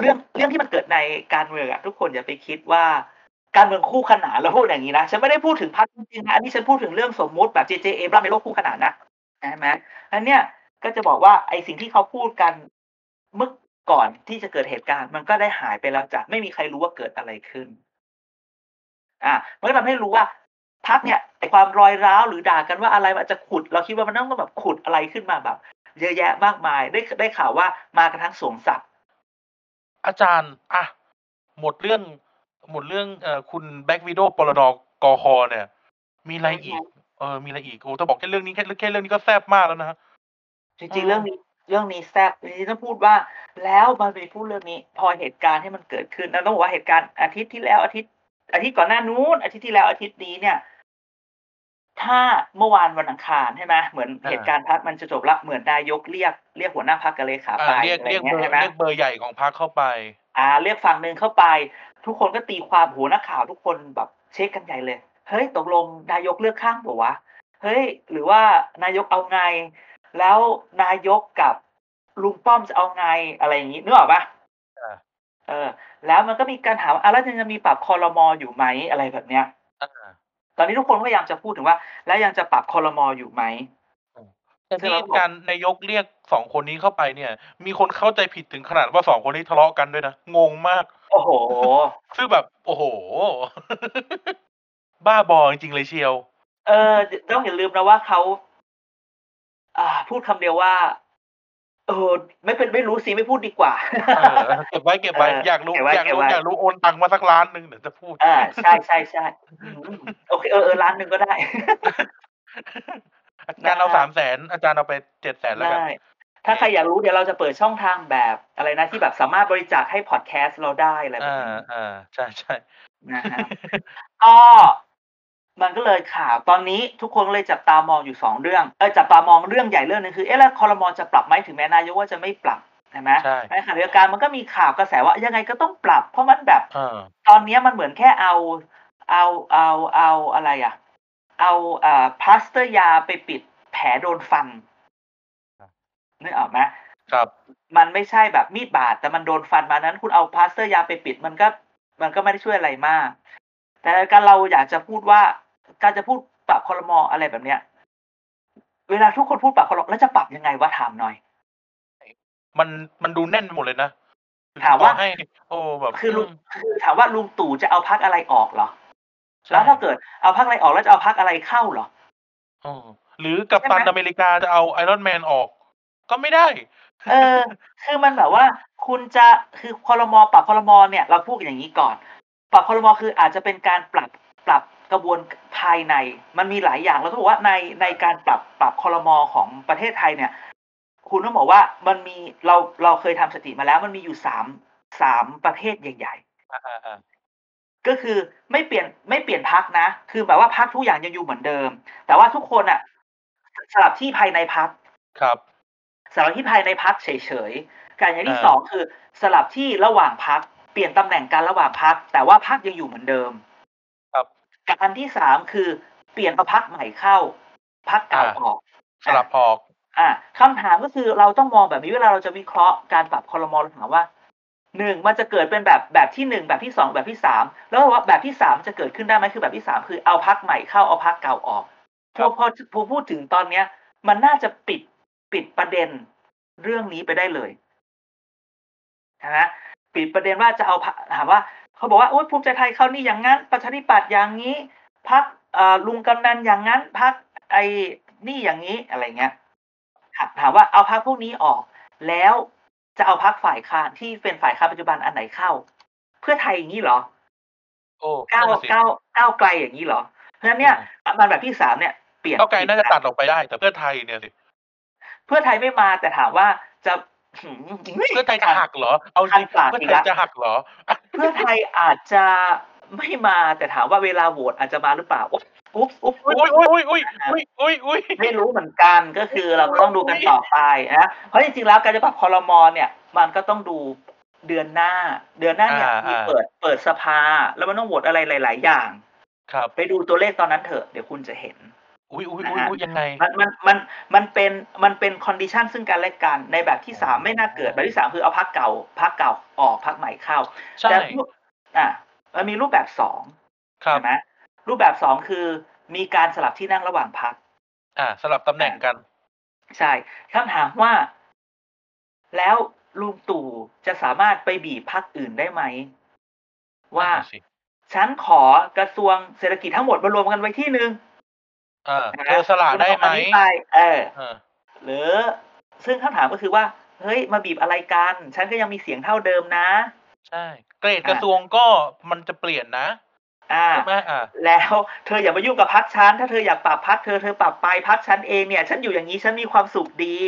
เรื่องเรื่องที่มันเกิดในการเมืองอะทุกคนอย่าไปคิดว่าการเมืองคู่ขนานเราพูดอย่างนี้นะฉันไม่ได้พูดถึงพรรคจริงๆนะอันนี้ฉันพูดถึงเรื่องสมมุติแบบ JJ เอมรับในโลกคู่ขนานนะใช่ไหมอันเนี้ยก็จะบอกว่าไอสิ่งที่เขาพูดกันเมื่อก่อนที่จะเกิดเหตุการณ์ มันก็ได้หายไปแล้วจ้ะไม่มีใครรู้ว่าเกิดอะไรขึ้น อ่ามันก็ทำให้รู้ว่าพักเนี่ยไอความรอยร้าวหรือด่ากันว่าอะไรมันจะขุด เราคิดว่ามันต้องแบบขุดอะไรขึ้นมาแบบ เยอะแยะมากมายได้ได้ข่าวว่ามากันทั้งสวมศักดิ อาจารย์อะหมดเรื่องหมดเรื่องเอ่อคุณแบ็กวิดโอปรดกอคอเนี่ย มีอะไรอีก เออ มีอะไรอีกโอ้ถ้าบอกแค่เรื่องนี้แค่แค่เรื่องนี้ก็แซ่บมากแล้วนะฮะจอืริงมๆเรื่องนี้เรื่องนี้แซ่บจริงๆต้องพูดว่า แล้วมันไปพูดเรื่องนี้ พอเหตุการณ์ที่มันเกิดขึ้นแล้วต้องบอกว่าเหตุการณ์อาทิตย์ที่แล้วอาทิตย์อาทิตย์ก่อนหน้านู้นอาทิตย์ที่แล้วอาทิตย์นี้เนี่ย ถ้าเมื่อวานวันอังคารใช่ไหมเหมือนอ่าเหตุการณ์พักมันจะจบละเหมือนนายกเรียกเรียกหัวหน้าพักกับเลขาอ่าไปเรียกอะไรเรียกเงี้เบยอร์ใช่ไหมเรียกเบอร์ใหญ่ของพรรคเข้าไป อ่า เรียกฝั่งหนึ่งเข้าไป ทุกคนก็ตีความโหนักข่าวทุกคนแบบเช็คกันใหญ่เลยเฮ้ยตกลงนายกเลือกข้างเปล่าวะเฮ้ย หรือว่านายกเอาไง แล้วนายกกับลุงป้อมจะเอาไงอะไรอย่างนี้นึกออกปะอ่าเออ แล้วมันก็มีการถามว่าอะแล้วยังจะมีปรับคอรมออยู่ไหมอะไรแบบเนี้ย อ่าตอนนี้ทุกคนพยายามจะพูดถึงว่า แล้วยังจะปรับคอรมออยู่ไหมแต่ซึ่งที่เราก็บอกการนายกเรียกสองคนนี้เข้าไปเนี่ย มีคนเข้าใจผิดถึงขนาดว่าสองคนนี้ทะเลาะกันด้วยนะงงมาก โอ้โหคือแบบ โอ้โห บ้าบอจริงๆเลยเชียว เออต้องอย่าลืมนะว่าเขาอ่า พูดคำเดียวว่า เออ ไม่เป็นไม่รู้สิไม่พูดดีกว่า เออเก็บไว้เก็บไว้เอออยากรู้เก็บไว้อยากรู้เก็บไว้ อยากรู้โอนตังค์มาสักล้านหนึ่งเดี๋ยวจะพูด อ่า ใช่ใช่ใช่อืมโอเคเออเออร้านหนึ่งก็ได้ อาจารย์เอานะฮะสามแสนอาจารย์เอาไปเจ็ดแสนแล้วกัน ได้ ถ้าใครอยากรู้เดี๋ยวเราจะเปิดช่องทางแบบอะไรนะที่แบบสามารถบริจาคให้พอดแคสต์เราได้อะไรแบบอ่านี้อ่าใช่ใช่นะฮะก็ มันก็เลยข่าวตอนนี้ทุกคนเลยจับตามองอยู่สองเรื่องเออจับตามองเรื่องใหญ่เรื่องหนึงคือเอ๊ะแล้วคอรมอจะปรับไหมถึงแม้นายกว่าจะไม่ปรับใช่ไหมใช่ในขณะเดียวกันมันก็มีข่าวกระแสว่ายังไงก็ต้องปรับ เพราะมันแบบเออตอนเนี้ยมันเหมือนแค่เอาเอาเอาเอาอะไรอะ เอาอ่าพลาสเตอร์ยาไปปิดแผลโดนฟันนึกออกไหมครับ มันไม่ใช่แบบมีดบาดแต่มันโดนฟันมานั้น คุณเอาพลาสเตอร์ยาไปปิดมันก็ มันก็ไม่ได้ช่วยอะไรมาก แต่การเราอยากจะพูดว่า การจะพูดปรับคอรมออะไรแบบเนี้ย เวลาทุกคนพูดปรับคอรมอแล้วจะปรับยังไงวะถามหน่อย มันมันดูแน่นไปหมดเลยนะถามว่าต่อให้โอ้แบบคือลุงมคือถามว่าลุงตู่จะเอาพักอะไรออกเหรอใช่แล้วถ้าเกิดเอาพักอะไรออกแล้วจะเอาพักอะไรเข้าเหรอเออหรือกัปตันใช่ไหมอเมริกาจะเอาไอรอนแมนออก ก็ไม่ได้ เออ คือมันแบบว่า คุณจะคือคอรมอปรับคอรมอเนี่ย เราพูดกันอย่างนี้ก่อน ปรับคอรมอคืออาจจะเป็นการปรับปรับกระบวนภายใน มันมีหลายอย่างเราต้องบอกว่าในในการปรับปรับคอรมอของประเทศไทยเนี่ย คุณต้องบอกว่ามันมีเราเราเคยทำสถิติมาแล้ว มันมีอยู่สามสามประเภทใหญ่อ่าอ่าอ่าๆก็คือไม่เปลี่ยนไม่เปลี่ยนพักนะ คือแบบว่าพักทุกอย่างยังอยู่เหมือนเดิม แต่ว่าทุกคนอะสลับที่ภายในพักครับสลับที่ภายในพักเฉยๆการอย่างที่อ่าสองคือสลับที่ระหว่างพัก เปลี่ยนตำแหน่งการระหว่างพัก แต่ว่าพักยังอยู่เหมือนเดิม ครับการที่สามคือเปลี่ยนเอาพักใหม่เข้าพักเก่าอ่าออกสลับออกอ่าคำถามก็คือเราต้องมองแบบนี้เวลาเราจะวิเคราะห์การปรับคอรมอเราถามว่าหนึ่งมันจะเกิดเป็นแบบแบบที่หนึ่งแบบที่สองแบบที่สามแล้วว่าแบบที่สามจะเกิดขึ้นได้ไหมคือแบบที่สามคือเอาพักใหม่เข้าเอาพักเก่าออกพอพอพอพูดถึงตอนเนี้ย มันน่าจะปิดปิดประเด็นเรื่องนี้ไปได้เลยนะ ปิดประเด็นว่าจะเอาพรรคถามว่าเขาบอกว่าโอ้ยภูมิใจไทยเขานี่อย่างนั้น ประชาธิปัตย์อย่างนี้พักลุงกำนันอย่างนั้นพักไอ้นี่อย่างนี้อะไรเงี้ยถามถามว่าเอาพักพวกนี้ออก แล้วจะเอาพักฝ่ายค้านที่เป็นฝ่ายค้านปัจจุบันอันไหนเข้า เพื่อไทยอย่างนี้เหรอโอ้ก้าวนั่นน่ะสิก้าวก้าวไกลอย่างนี้เหรอ เพราะฉะนั้นเนี่ยมันแบบที่สามเนี่ยเปลี่ยนก้าวไกลน่าจะตัดออกไปได้ แต่เพื่อไทยเนี่ยสิเพื่อไทยไม่มาแต่ถามว่าจะ เพื่อไทยจะหักเหรอ เอาจริงคันปากเพื่ออีไทกยละจะหักเหรอ เพื่อไทยอาจจะไม่มาแต่ถามว่าเวลาโหวตอาจจะมาหรือเปล่าอุ๊บอุ๊บอุ๊บอุ้ยอุ้ยอุ้ยอุ้ยอุ้ยอุ้ยอุ้ยไม่รู้เหมือนกันก็คือเราก็ต้องดูกันต่อไปนะเพราะจริงๆแล้วการจะปรับคอรมอเนี่ย มันก็ต้องดูเดือนหน้า เดือนหน้าเนี่ยมีเปิดเปิดสภา แล้วมันต้องโหวตอะไรหลาย ๆ อย่าง ครับ ไปดูตัวเลขตอนนั้นเถอะเดี๋ยวคุณจะเห็น อุ๊ยๆนะฮะๆๆยังไง?มันมันมันมันเป็นมันเป็น condition ซึ่งกันและกันในแบบที่3ไม่น่าเกิดแบบที่3คือเอาพรรคเก่าพรรคเก่าออกพรรคใหม่เข้าใช่แต่รูปอ่ามันมีรูปแบบ2ครัใช่บไหมรูปแบบ2คือมีการสลับที่นั่งระหว่างพรรคอาสลับตำแหน่งกัน ใช่คำถามว่า แล้วลุงตู่จะสามารถไปบีบพรรคอื่นได้ไหม?ว่นั่านน่ะสิฉันขอกระทรวงเศรษฐกิจทั้งหมดมารวมกันไว้ที่หนึ่ง อานะเธอสละคุณได้เอาไหม?อันนี้ไปเออเออ หรือซึ่งคำถามก็คือว่า เฮ้ย มาบีบอะไรกัน ฉันก็ยังมีเสียงเท่าเดิมนะ ใช่ เกรดอกระาทรวงก็มันจะเปลี่ยนนะอาใช่ไหม?อาแล้วเธออย่ามายุ่งกับพรรคฉัน ถ้าเธออยากปรับพรรคเธอเธอปรับไปพรรคฉันเองเนี่ย ฉันอยู่อย่างงี้ฉันมีความสุขดี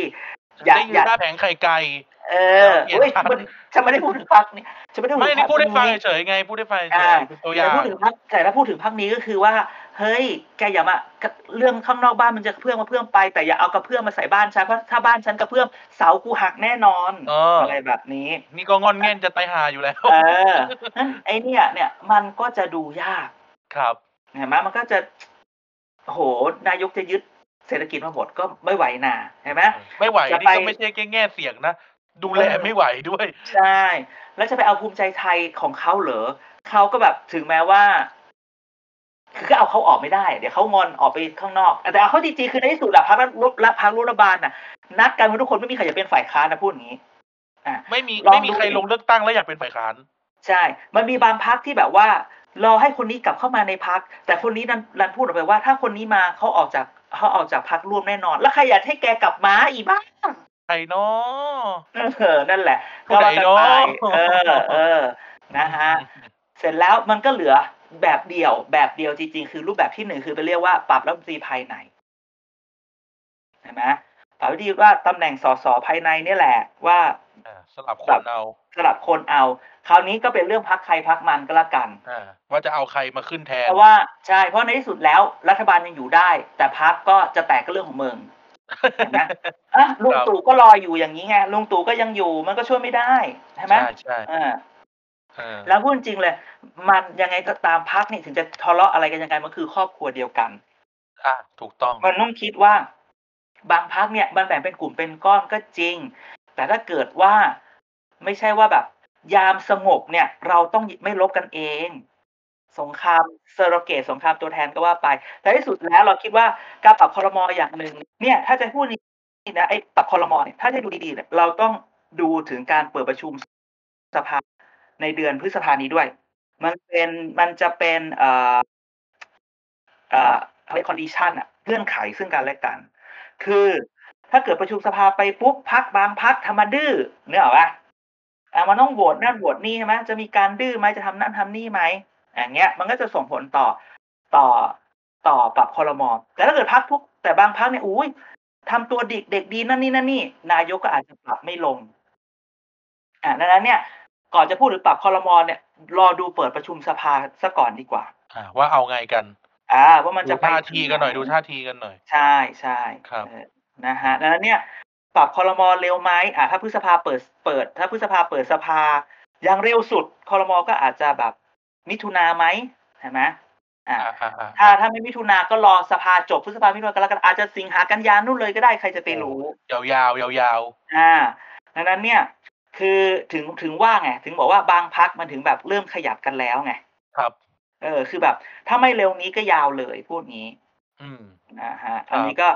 ฉัน อย่าได้ยือนย่าหน้าแผงไข่ไก่เออย่าอมาเปลี่ยนอุ๊ยพรรคมันฉันไม่ได้พูดถึงพรรคนี้ฉันไม่ได้พูดไม่ถึงนีพร่รคพูดให้ฟังนี้เฉยๆไง พูดให้ฟังอาเฉยๆเป็นตัวอแต่ย่าพูดงถึงพรรคแต่ถ้าพูดถึงพรรคนี้ก็คือว่า เฮ้ย แกอย่ามากเรื่องข้างนอกบ้านมันจะกระเพื่อมกระเพื่อมไป แต่อย่าเอากระเพื่อมมาใส่บ้านฉันเพราะถ้าบ้านฉันกระเพื่อมเสากูหักแน่นอนเอออะไรแบบนี้ นี่ก็ง่อนแง่นจะตายห่าอยู่แล้วเอองั้นไอ้เนี่ย เนี่ยมันก็จะดูยากครับเห็นไหมมันก็จะโอ้โฮนายกจะยึด เศรษฐกิจมาหมดก็ไม่ไหวน่ะเห็นไหมเออไม่ไหวจะนี่ไปก็ไม่ใช่แค่แง่เสียงนะดูเอแลอไม่ไหวด้วยใช่แล้วจะไปเอาภูมิใจไทยของเขาเหรอเขาก็แบบถึงแม้ว่า คือก็เอาเขาออกไม่ได้ เดี๋ยวเขางอนออกไปข้างนอก แต่เอาเข้าจริงๆคือในที่สุดอะพรรครัฐรรพรรคร่วมรัฐบาลน่ะ นักการเมืองทุกคนไม่มีใครอยากเป็นฝ่ายค้านนะพูดอย่างงี้อาไม่มีลอไม่งมีดูใครดิลงเลือกตั้งแล้วอยากเป็นฝ่ายค้านใช่ มันมีบางพรรคที่แบบว่ารอให้คนนี้กลับเข้ามาในพรรคแต่คนนี้ดันดันพูดออกไปว่า ถ้าคนนี้มาเขาออกจาก เขาออกจากพรรคร่วมแน่นอน แล้วใครอยากให้แกกลับมาอีบ้าใครเนาะ?เออนั่นแหละผูก็้ใดว่ากันเนาะ?ไปเออๆนะครับเสร็จแล้วมันก็เหลือแบบเดียว แบบเดียวจริงๆ คือรูปแบบที่1คือไปเรียกว่าปรับรัฐมนตรีภายในเห็นไหมปรับวิธีว่าตำแหน่งสสภายในเนี่ยแหละว่าอาสลับคแบบนเอาสลับคนเอา คราวนี้ก็เป็นเรื่องพรรคใครพรรคมันก็แล้วกันอาว่าจะเอาใครมาขึ้นแทเพนราะว่าใช่เพราะในที่สุดแล้วรัฐบาลยังอยู่ได้ แต่พรรคก็จะแตกก็เรื่องของมึงเห็นไหมอะลุคงรับตู่ก็รออยู่อย่างงี้ไงลุงตู่ก็ยังอยู่มันก็ช่วยไม่ได้ใช่ไหมใช่เออๆเออแล้วพูดจริงๆเลย มันยังไงก็ตามพรรคนี่ถึงจะทะเลาะอะไรกันยังไงมันคือครอบครัวเดียวกันอาถูกต้อง มันต้องคิดว่า บางพรรคเนี่ยมันแบ่งเป็นกลุ่มเป็นก้อนก็จริง แต่ถ้าเกิดว่าไม่ใช่ว่าแบบ ยามสงบเนี่ย เราต้องไม่รบกันเอง สงคราม surrogate สงครามตัวแทนก็ว่าไป แต่ที่สุดแล้วเราคิดว่าการปรับคอรม.ออย่างหนึ่งเนี่ย ถ้าจะพูดจริงๆนะไอ้ปรับคอรมอ.เนี่ยถ้าจะดูดีๆเนี่ยเราต้องดูถึงการเปิดประชุมสภาในเดือนพฤษภานี้ด้วย มันเป็นมันจะเป็นเอ่อเอ่อเขาเรียก condition อะเงื่อนไขซึ่งกันและกัน คือถ้าเกิดประชุมสภาไปปุ๊บพรรคบางพรรคทำมดื้อนึกออกเปล่า? อามันต้องโหวตนั่นโหวตนี่ใช่ไหมจะมีการดื้อไหมจะทำนั่นทำนี่ไหมอย่างเงี้ย มันก็จะส่งผลต่อต่อต่อปรับครม.แต่ถ้าเกิดพรรคทุกแต่บางพรรคเนี่ยอุ๊ยทำตัวดิกเด็กดีนั่นนี่นั่นนี่ นายกก็อาจจะปรับไม่ลงอาดังนั้นเนี่ย ก่อนจะพูดถึงปรับครม.เนี่ย รอดูเปิดประชุมสภาเสียก่อนดีกว่าอาว่าเอาไงกัน?อาว่ามันดูจะไปท่าถึทีงกันหน่อยไหนดูท่าทีกันหน่อย ใช่ครับๆเออนะครับดังนั้นเนี่ย ปรับครม.เร็วไหมอ่าถ้าพฤษภาเปิดเปิด ถ้าพฤษภาเปิดสภาอย่างเร็วสุดครม.ก็อาจจะแบบมิถุนาไหมเห็นไหมอาอาๆถ้าๆๆถ้าไม่มิถุนาก็รอสภาจบพฤษภามิถุนากรกฎาอาจจะสิงหากันยานู่นเลยก็ได้ใครจะไปโอ้รู้โฮยาวๆยาวๆอาดังนั้นเนี่ย คือถึงถึงว่าไงถึงบอกว่าบางพรรคมันถึงแบบเริ่มขยับกันแล้วไงครับ เออคือแบบ ถ้าไม่เร็วนี้ก็ยาวเลยพูดงี้ อืมนะครับคอันรันี้บก็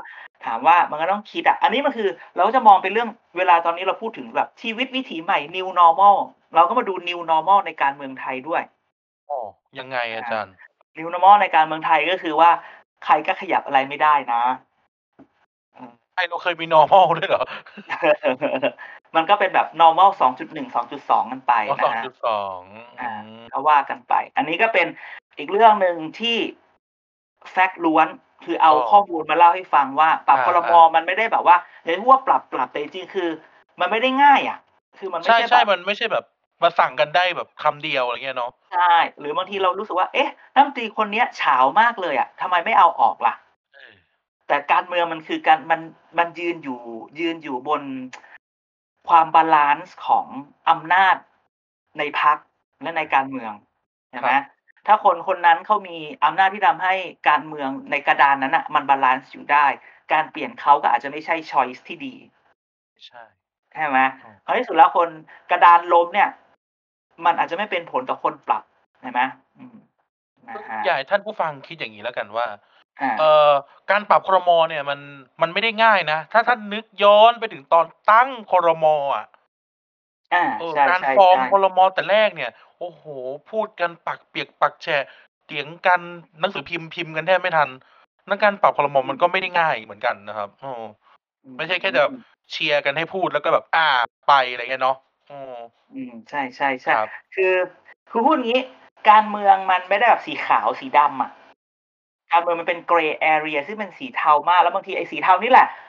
ถามว่ามันก็ต้องคิดอะอันนี้มันคือเราก็จะมองเป็นเรื่องเวลาตอนนี้เราพูดถึงแบบชีวิตวิถีใหม่ New Normal เราก็มาดู New Normal ในการเมืองไทยด้วยอ้อยังไงอาอาจารย์? New Normal ในการเมืองไทยก็คือว่า ใครก็ขยับอะไรไม่ได้นะอืมไทยเราเคยมี normal ด้วยเหรอ?มันก็เป็นแบบ normal 2.1 2.2กันไปอ๋อนะครับ2.2ออืามก็ว่ากันไป อันนี้ก็เป็นอีกเรื่องหนึ่งที่แฟกต์ล้วน คือเอาอ้อข้อมูลมาเล่าให้ฟังว่าปรับอาครม.ๆมันไม่ได้แบบว่าอย่าให้พูดว่าปรับๆแต่จริงๆคือ มันไม่ได้ง่ายอะคือมันไม่ใช่ใช่่แบบๆมันไม่ใช่แบบมาสั่งกันได้แบบคำเดียวอะไรเงี้ยเนาะใช่หรือบางทีเรารู้สึกว่า เอ๊ะรัฐมนตรีคนเนี้ยฉาวมากเลยอะทำไมไม่เอาออกล่ะ?เออแต่การเมืองมันคือการมันมันยืนอยู่ ยืนอยู่บนความ balance ของอำนาจในพรรคและในการเมืองใช่ไหมรับ ถ้าคนคนนั้นเขามีอำนาจที่ทำให้การเมืองในกระดานนั้นอะมัน balance อยู่ได้ การเปลี่ยนเขาก็อาจจะไม่ใช่ choice ที่ดีใช่ใช่ไหมอืมเพราะที่สุดแล้วคนกระดานล้มเนี่ย มันอาจจะไม่เป็นผลต่อคนปรับใช่ไหมอืมนะฮะอยากให้ท่านผู้ฟังคิดอย่างนี้แล้วกันว่าอ่าเอ่อการปรับครมเนี่ยมันมันไม่ได้ง่ายนะ ถ้าท่านนึกย้อนไปถึงตอนตั้งครมอะ อ่าเออ ใช่ การใช่ ฟอร์มใช่ครม แต่แรกเนี่ย โอ้โหพูดกันปักเปียกปักแฉะ เถียงกัน หนังสือพิมพ์ พิมพ์กันแทบไม่ทันนั่นการปรับครมมันก็ไม่ได้ง่ายเหมือนกันนะครับโอ้ไม่ใช่แค่จะเชียร์กันให้พูด แล้วก็แบบอ่าไป อะไรเงี้ยเนาะอืมอืมใช่ใช่ใช่ ครับคือ คือพูดงี้ การเมืองมันไม่ได้แบบสีขาว สีดำอะการเมืองมันเป็น gray area ซึ่งเป็นสีเทามาก แล้วบางทีไอ้สีเทานี่แหละเรา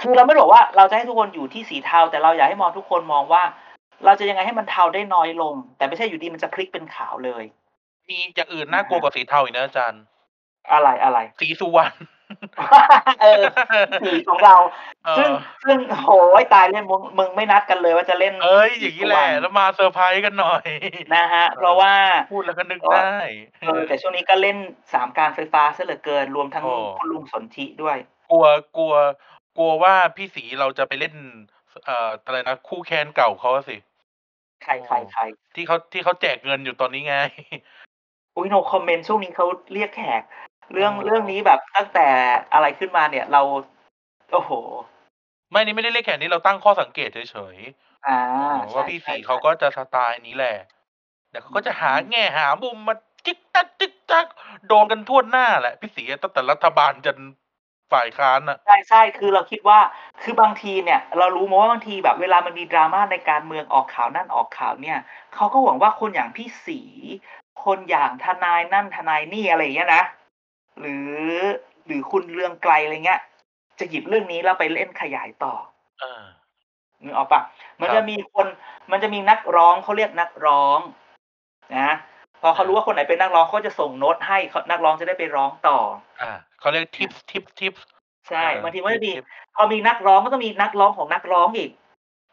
คือเราไม่ได้บอกว่าเราจะให้ทุกคนอยู่ที่สีเทา แต่เราอยากให้มองทุกคนมองว่า เราจะยังไงให้มันเทาได้น้อยลง แต่ไม่ใช่อยู่ดีมันจะพลิกเป็นขาวเลย มีอย่างอื่นน่ากลัวกว่าสีเทาอีกนะอาจารย์ อะไรอะไร สีสุวรรณเออสีของเราเอซึ่งอซึ่งโหยตายเล่นมึงมึงไม่นัดกันเลยว่าจะเล่น เอ้ยอย่างนี้แหละสีสุวรรณแล้วมาเซอร์ไพรส์กันหน่อยนะฮะ เพราะว่าพูดแล้วก็นึกเพราะว่าได้เออแต่ช่วงนี้ก็เล่นสามการไฟฟ้าซะเหลือเกินรวมทั้งโอ้คุณลุงสนธิด้วย กลัวกลัว กลัวว่าพี่สีเราจะไปเล่น เอ่ออะไรนะคู่แคนเก่าเขาอะสิใครใครใครที่เขาที่เขาแจกเงินอยู่ตอนนี้ไง อุ้ยโนคอมเมนต์ช่วงนี้เขาเรียกแขก เรื่องอ๋อเรื่องนี้แบบตั้งแต่อะไรขึ้นมาเนี่ยเรา โอ้โห ไม่นี่ไม่ได้เรียกแขกนี่เราตั้งข้อสังเกตเฉยอ่าๆใช่ว่าพี่ใช่สีใช่เขาก็จะสไตล์นี้แหละแต่เขาก็จะหาอืมแง่หามุมมาจิกตักจิกตักโดนกันทั่วหน้าแหละ พี่สีตั้งแต่รัฐบาลจน ฝ่ายค้านอะใช่ใช่คือเราคิดว่าคือบางทีเนี่ย เรารู้มาว่าบางทีแบบเวลามันมีดราม่าในการเมืองออกข่าวนั่นออกข่าวเนี่ยเขาก็หวังว่าคนอย่างพี่สีคนอย่างทนายนั่นทนายนี่อะไรอย่างเงี้ยนะหรือหรือคุณเรืองไกลอะไรเงี้ย จะหยิบเรื่องนี้แล้วไปเล่นขยายต่อเออนึกออกปะมันครับจะมีคนมันจะมีนักร้องเขาเรียกนักร้อง นะ พอเขารู้ว่าคนไหนเป็นนักร้องเขาจะส่งโน้ตให้เขานักร้องจะได้ไปร้องต่อ อ่าเขาเรียกทิปทิปทิปใช่บางทีมันจะมีทิปพอมีนักร้องก็ต้องมีนักร้องของนักร้องอีก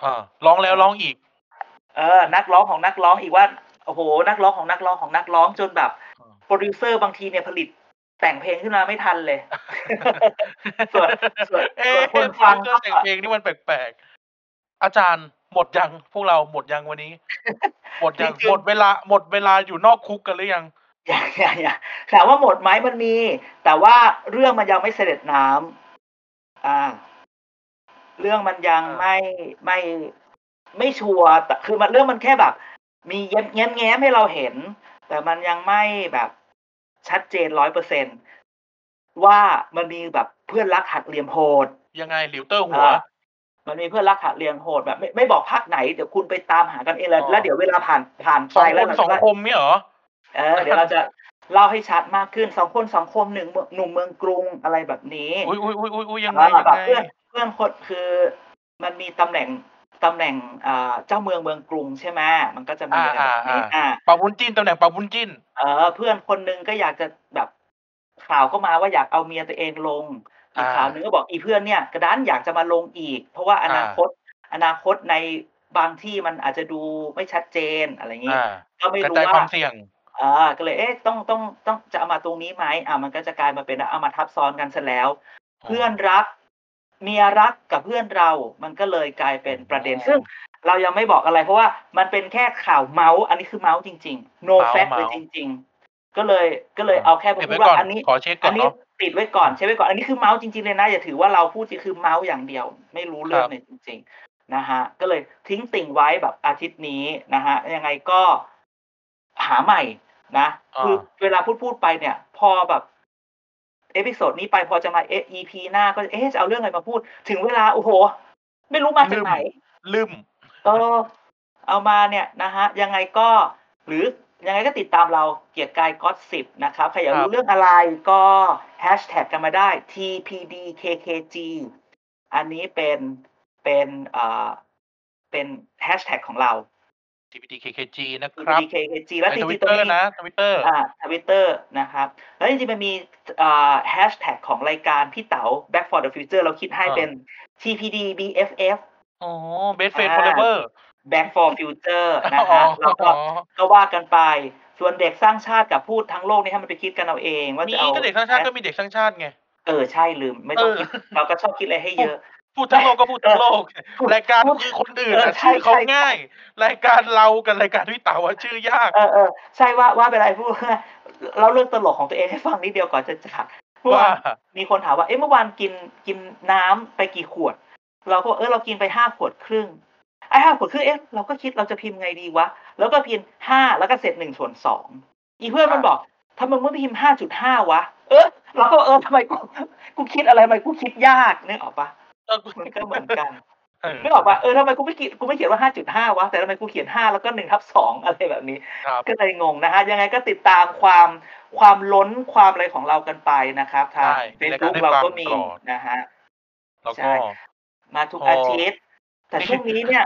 อ่าร้องแล้วร้องอีก เออ นักร้องของนักร้องอีกว่าโอ้โห นักร้องของนักร้องของนักร้องจนแบบอ่าโปรดิวเซอร์บางทีเนี่ยผลิตแต่งเพลงขึ้นมาไม่ทันเลย ส่วนส่วนเอ๊ะส่วนคนฟังเรื่องแต่งเพลงนี่มันแปลกๆอาจารย์ หมดยังพวกเราหมดยังวันนี้ หมดยังจริงๆหมดเวลาหมดเวลาอยู่นอกคุกกันหรือยังอย่างอย่างอย่างถามว่าหมดไหมมันมี แต่ว่าเรื่องมันยังไม่เสด็จน้ำอ่า เรื่องมันยังอ่าไม่ไม่ไม่ชัวร์แต่คือมันเรื่องมันแค่แบบ มีแง้มแง้มแง้มให้เราเห็น แต่มันยังไม่แบบชัดเจนร้อยเปอร์เซนว่ามันมีแบบเพื่อนรักหักเหลี่ยมโหดยังไงหลิวเตอร์หัวอ่า มันมีเพื่อนรักหักเหลี่ยมโหดแบบไม่ไม่บอกภาคไหนเดี๋ยวคุณไปตามหากันเองแล้วอ๋อแล้วเดี๋ยวเวลาผ่านผ่านสไปองแล้ควนเราสองจะคมเนี่ยเหรอเออเดี๋ยวเราจะเล่าให้ชัดมากขึ้นสองคนสองคมหนึ่งเมืองหนุ่มเมืองกรุงอะไรแบบนี้อุ้ยอุ้ยอุ้ยอุ้ยอุ้ยยังไงอ่ายังแบบไงเพื่อนเพื่อนคนคือมันมีตำแหน่งตำแหน่งอ่าเจ้าเมืองเมืองกรุงใช่ไหมมันก็จะมีอ่าอะไรแบบนี้อ่าอ่าปาบุญจิ้นตำแหน่งปาบุญจิ้น เออ เพื่อนคนหนึงก็อยากจะแบบข่าวก็มาว่าอยากเอาเมียตัวเองลง อีกอ่าข่าวหนึงก็บอกอีเพื่อนเนี่ยกระดานอยากจะมาลงอีก เพราะว่าอนาคตอนาคตในบางที่มันอาจจะดูไม่ชัดเจนอะไรอย่างนี้อ่าก็ไม่กระรู้จายคว่าวามเสี่ยงอ่าก็เลยเอ๊ะต้องต้องต้องจะเอามาตรงนี้ไหมอ่ามันก็จะกลายมาเป็นเอามาทับซ้อนกันซะแล้ว เพื่อนรักเมียรักกับเพื่อนเรา มันก็เลยกลายเป็นประเด็นอ๋อซึ่งเรายังไม่บอกอะไร เพราะว่ามันเป็นแค่ข่าวเมาส์อันนี้คือเมาส์จริง ๆ no fact เลยเมาส์จริง ๆ ก็เลยก็เลยเอาแค่มาเก็บพูไว้ก่อนว่าอันนี้ขอเช็คก่อันนี้เนาะ ติดไว้ก่อนใช่ไว้ก่อน อันนี้คือเมาส์จริงๆเลยนะ อย่าถือว่าเราพูดจริงคือเมาส์อย่างเดียว ไม่รู้เรื่องครับเลยจริง ๆ นะฮะ ก็เลยทิ้งติ่งไว้แบบอาทิตย์นี้นะฮะ ยังไงก็หาใหม่นะอ่าคือเวลาพูดพูดไปเนี่ย พอแบบepisode นี้ไปพอจะมาเอ EP หน้าก็เอ๊ะจะเอาเรื่องอะไรมาพูด ถึงเวลาโอ้โห ไม่รู้มาจากไหน ลืมเออเอามาเนี่ยนะฮะ ยังไงก็หรือ ยังไงก็ติดตามเราเกียรติกายก็สิบนะครับ ใครอยากครัรู้บเรื่องอะไรก็แฮชแท็กกันมาได้ tpdkkg อันนี้เป็นเป็นเอ่อเป็นแฮชแท็กของเรา TPTKKG นะครับ tpdkkg แล้วในจทวิริตงๆตรเตองร์นี้นะทวิตเตอร์อ่าทวิตเตอร์นะครับ แล้วจริงๆมันมีอ่าแฮชแท็กของรายการพี่เต๋า Back for the Future เราคิดให้อ่าเป็น TPD BFF อ๋อเบส เฟนอ่าฟอร์เ v เ r Back for Future นะอ๋อฮะแล้วก็อ๋อก็ว่ากันไป ส่วนเด็กสร้างชาติกับพูดทั้งโลกนี่ให้มันไปคิดกันเอาเอง ว่ามีจะเอาก็เด็กสร้างชาติก็มีเด็กสร้างชาติไงเออใช่ลืมไม่ต้องเออคิดเราก็ชอบคิดอะไรให้เยอะพูดทั้งโลกก็พูดทั้งโลกพูดรายการพูดคือคนอื่นเอออะใช่ชื่อเขาใช่ง่าย รายการเรากับรายการพี่เต๋าอะชื่อยาก เออเออใช่ว่าว่าเป็นไรพูดเราเรื่องตลกของตัวเองให้ฟังนิดเดียวก่อนจะจากเมื่อว่าวานมีคนถามว่าเอ๊ะเมื่อวานกินกินน้ำไปกี่ขวด เราก็บอกเออเรากินไปห้าขวดครึ่ง ไอ้ห้าขวดครึ่งเอ๊ะเราก็คิดเราจะพิมพ์ไงดีวะ แล้วก็พิมพ์ห้าแล้วก็เศษหนึ่งส่วนสองอีเพื่อนมันบอกทำไมมึงไม่พิมพ์ห้าจุดห้าวะ เออเราก็เออทำไมกูกูคิดอะไรทำไมกูคิดยากนึกออกปะเออมันก็เหมือนกันเออนึกออกปะเออทำไมกูไม่เขียนกูไม่เขียนว่าห้าจุดห้าวะแต่ทำไมกูเขียนห้าแล้วก็หนึ่งทับสองอะไรแบบนี้ครับก็เลยงงนะฮะยังไงก็ติดตามความความล้นความอะไรของเรากันไปนะครับทางใช่เฟซรายการบุ๊กให้เราฟังก็มีก่อนนะฮะแล้วใช่ก็มาทุกพอออาทิตย์แต่ช่วงนี้เนี่ย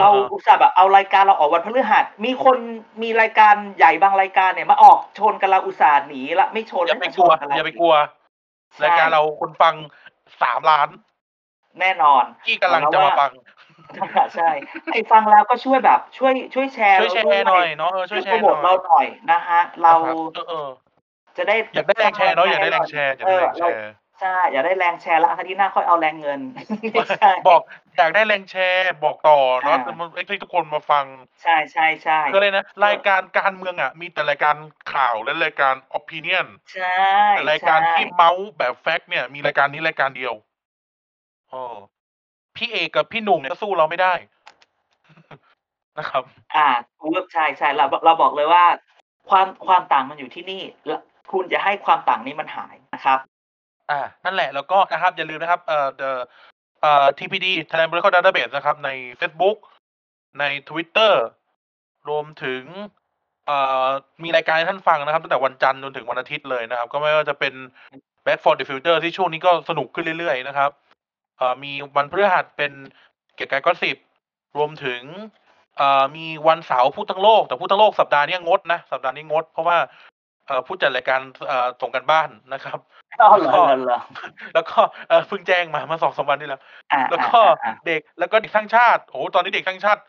เราอุตส่าห์แบบเอารายการเราออกวันพฤหัส มีคนมีรายการใหญ่บางรายการเนี่ยมาออกชนกันเราอุตส่าห์หนีละไม่ชนอย่าไปม่กลัวชนนเอย่าไปกลัวใช่รายการเราคนฟังสามล้าน แน่นอน ที่กำลังจะมาฟังใช่ไอ้ฟังแล้วก็ช่วยแบบ ช่วย ช่วยแชร์ช่วยแชเราร์หน่อยเนาะเออช่วยแชโปรร์โมหน่ทเราอยหน่อยนะฮะเราเออเออจะได้อยากได้แรงแชร์เนาะอยากได้แรงแชร์อยากได้แรงแชร์ ใช่อยากได้แรงแชร์แล้วอาทิตย์หน้าค่อยเอาแรงเงินไม่ใช่บอกอยากได้แรงแชร์ บอกต่อเนาะอ่ามันให้ทุกคนมาฟัง ใช่ใช่ใช่ก็เลยนะ รายการการเมืองอะ มีแต่รายการข่าวและรายการ opinion ใช่แต่รายการใช่ที่เมาส์แบบแฟกต์เนี่ย มีรายการนี้รายการเดียวอ๋อพี่เอกกับพี่หนุ่มเนี่ยก็สู้เราไม่ได้นะครับ อ่ากูว่าใช่ใช่เราเราบอกเลยว่า ความความต่างมันอยู่ที่นี่แล้วคุณจะให้ความต่างนี้มันหายนะครับ อ่า นั่นแหละ แล้วก็นะครับ อย่าลืมนะครับเอ่อ the เอ่อ TPD Thailand Political Database นะครับ ใน Facebook ใน Twitter รวมถึงเอ่อมีรายการให้ท่านฟังนะครับ ตั้งแต่วันจันทร์จนถึงวันอาทิตย์เลยนะครับ ก็ไม่ว่าจะเป็น Back for the Future ที่ช่วงนี้ก็สนุกขึ้นเรื่อยๆนะครับเอ่อมีวันพฤหัสเป็นเกียรติกายก็สิบรวมถึงเอ่อมีวันเสาร์พูดทั้งโลก แต่พูดทั้งโลกสัปดาห์นี้งดนะ สัปดาห์นี้งด เพราะว่า ผู้จัดรายการเอ่อส่งกันบ้านนะครับอ๋อเหรอเหรอเหรอแล้วก็เออเพิ่งแจ้งมาเมื่อสองสามวันที่แล้วอ่าแล้วก็อ่าอ่าเด็กแล้วก็เด็กทั้างชาติโอ้โหตอนนี้เด็กทั้างชาติ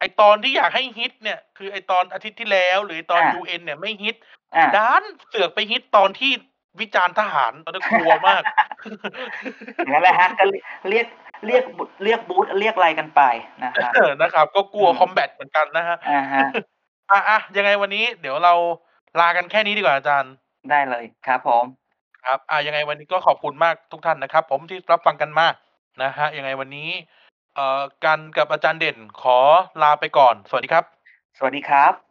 ไอตอนที่อยากให้ฮิตเนี่ยคือไอตอนอาทิตย์ที่แล้ว หรือไอ้ตอนอ่ายูเอ็นเนี่ยไม่ฮิตอ่าด้านเสือกไปฮิตตอนที่วิจารณ์ทหารตอนนั้นกลัวมากอย่างนั้นแหละฮะก็เรียกเรียกบุเรียกบูธเรียกอะไรกันไปนะครับเออนะครับ ก็กลัวอืมคอมแบทเหมือนกันนะฮะอ่าฮะอะอะยังไงวันนี้เดี๋ยวเรา ลากันแค่นี้ดีกว่าอาจารย์ ได้เลยครับผม ครับอะยังไงวันนี้ก็ขอบคุณมากทุกท่านนะครับ ผมที่รับฟังกันมานะฮะยังไงวันนี้ เอ่อกันกับอาจารย์เด่นขอลาไปก่อน สวัสดีครับ สวัสดีครับ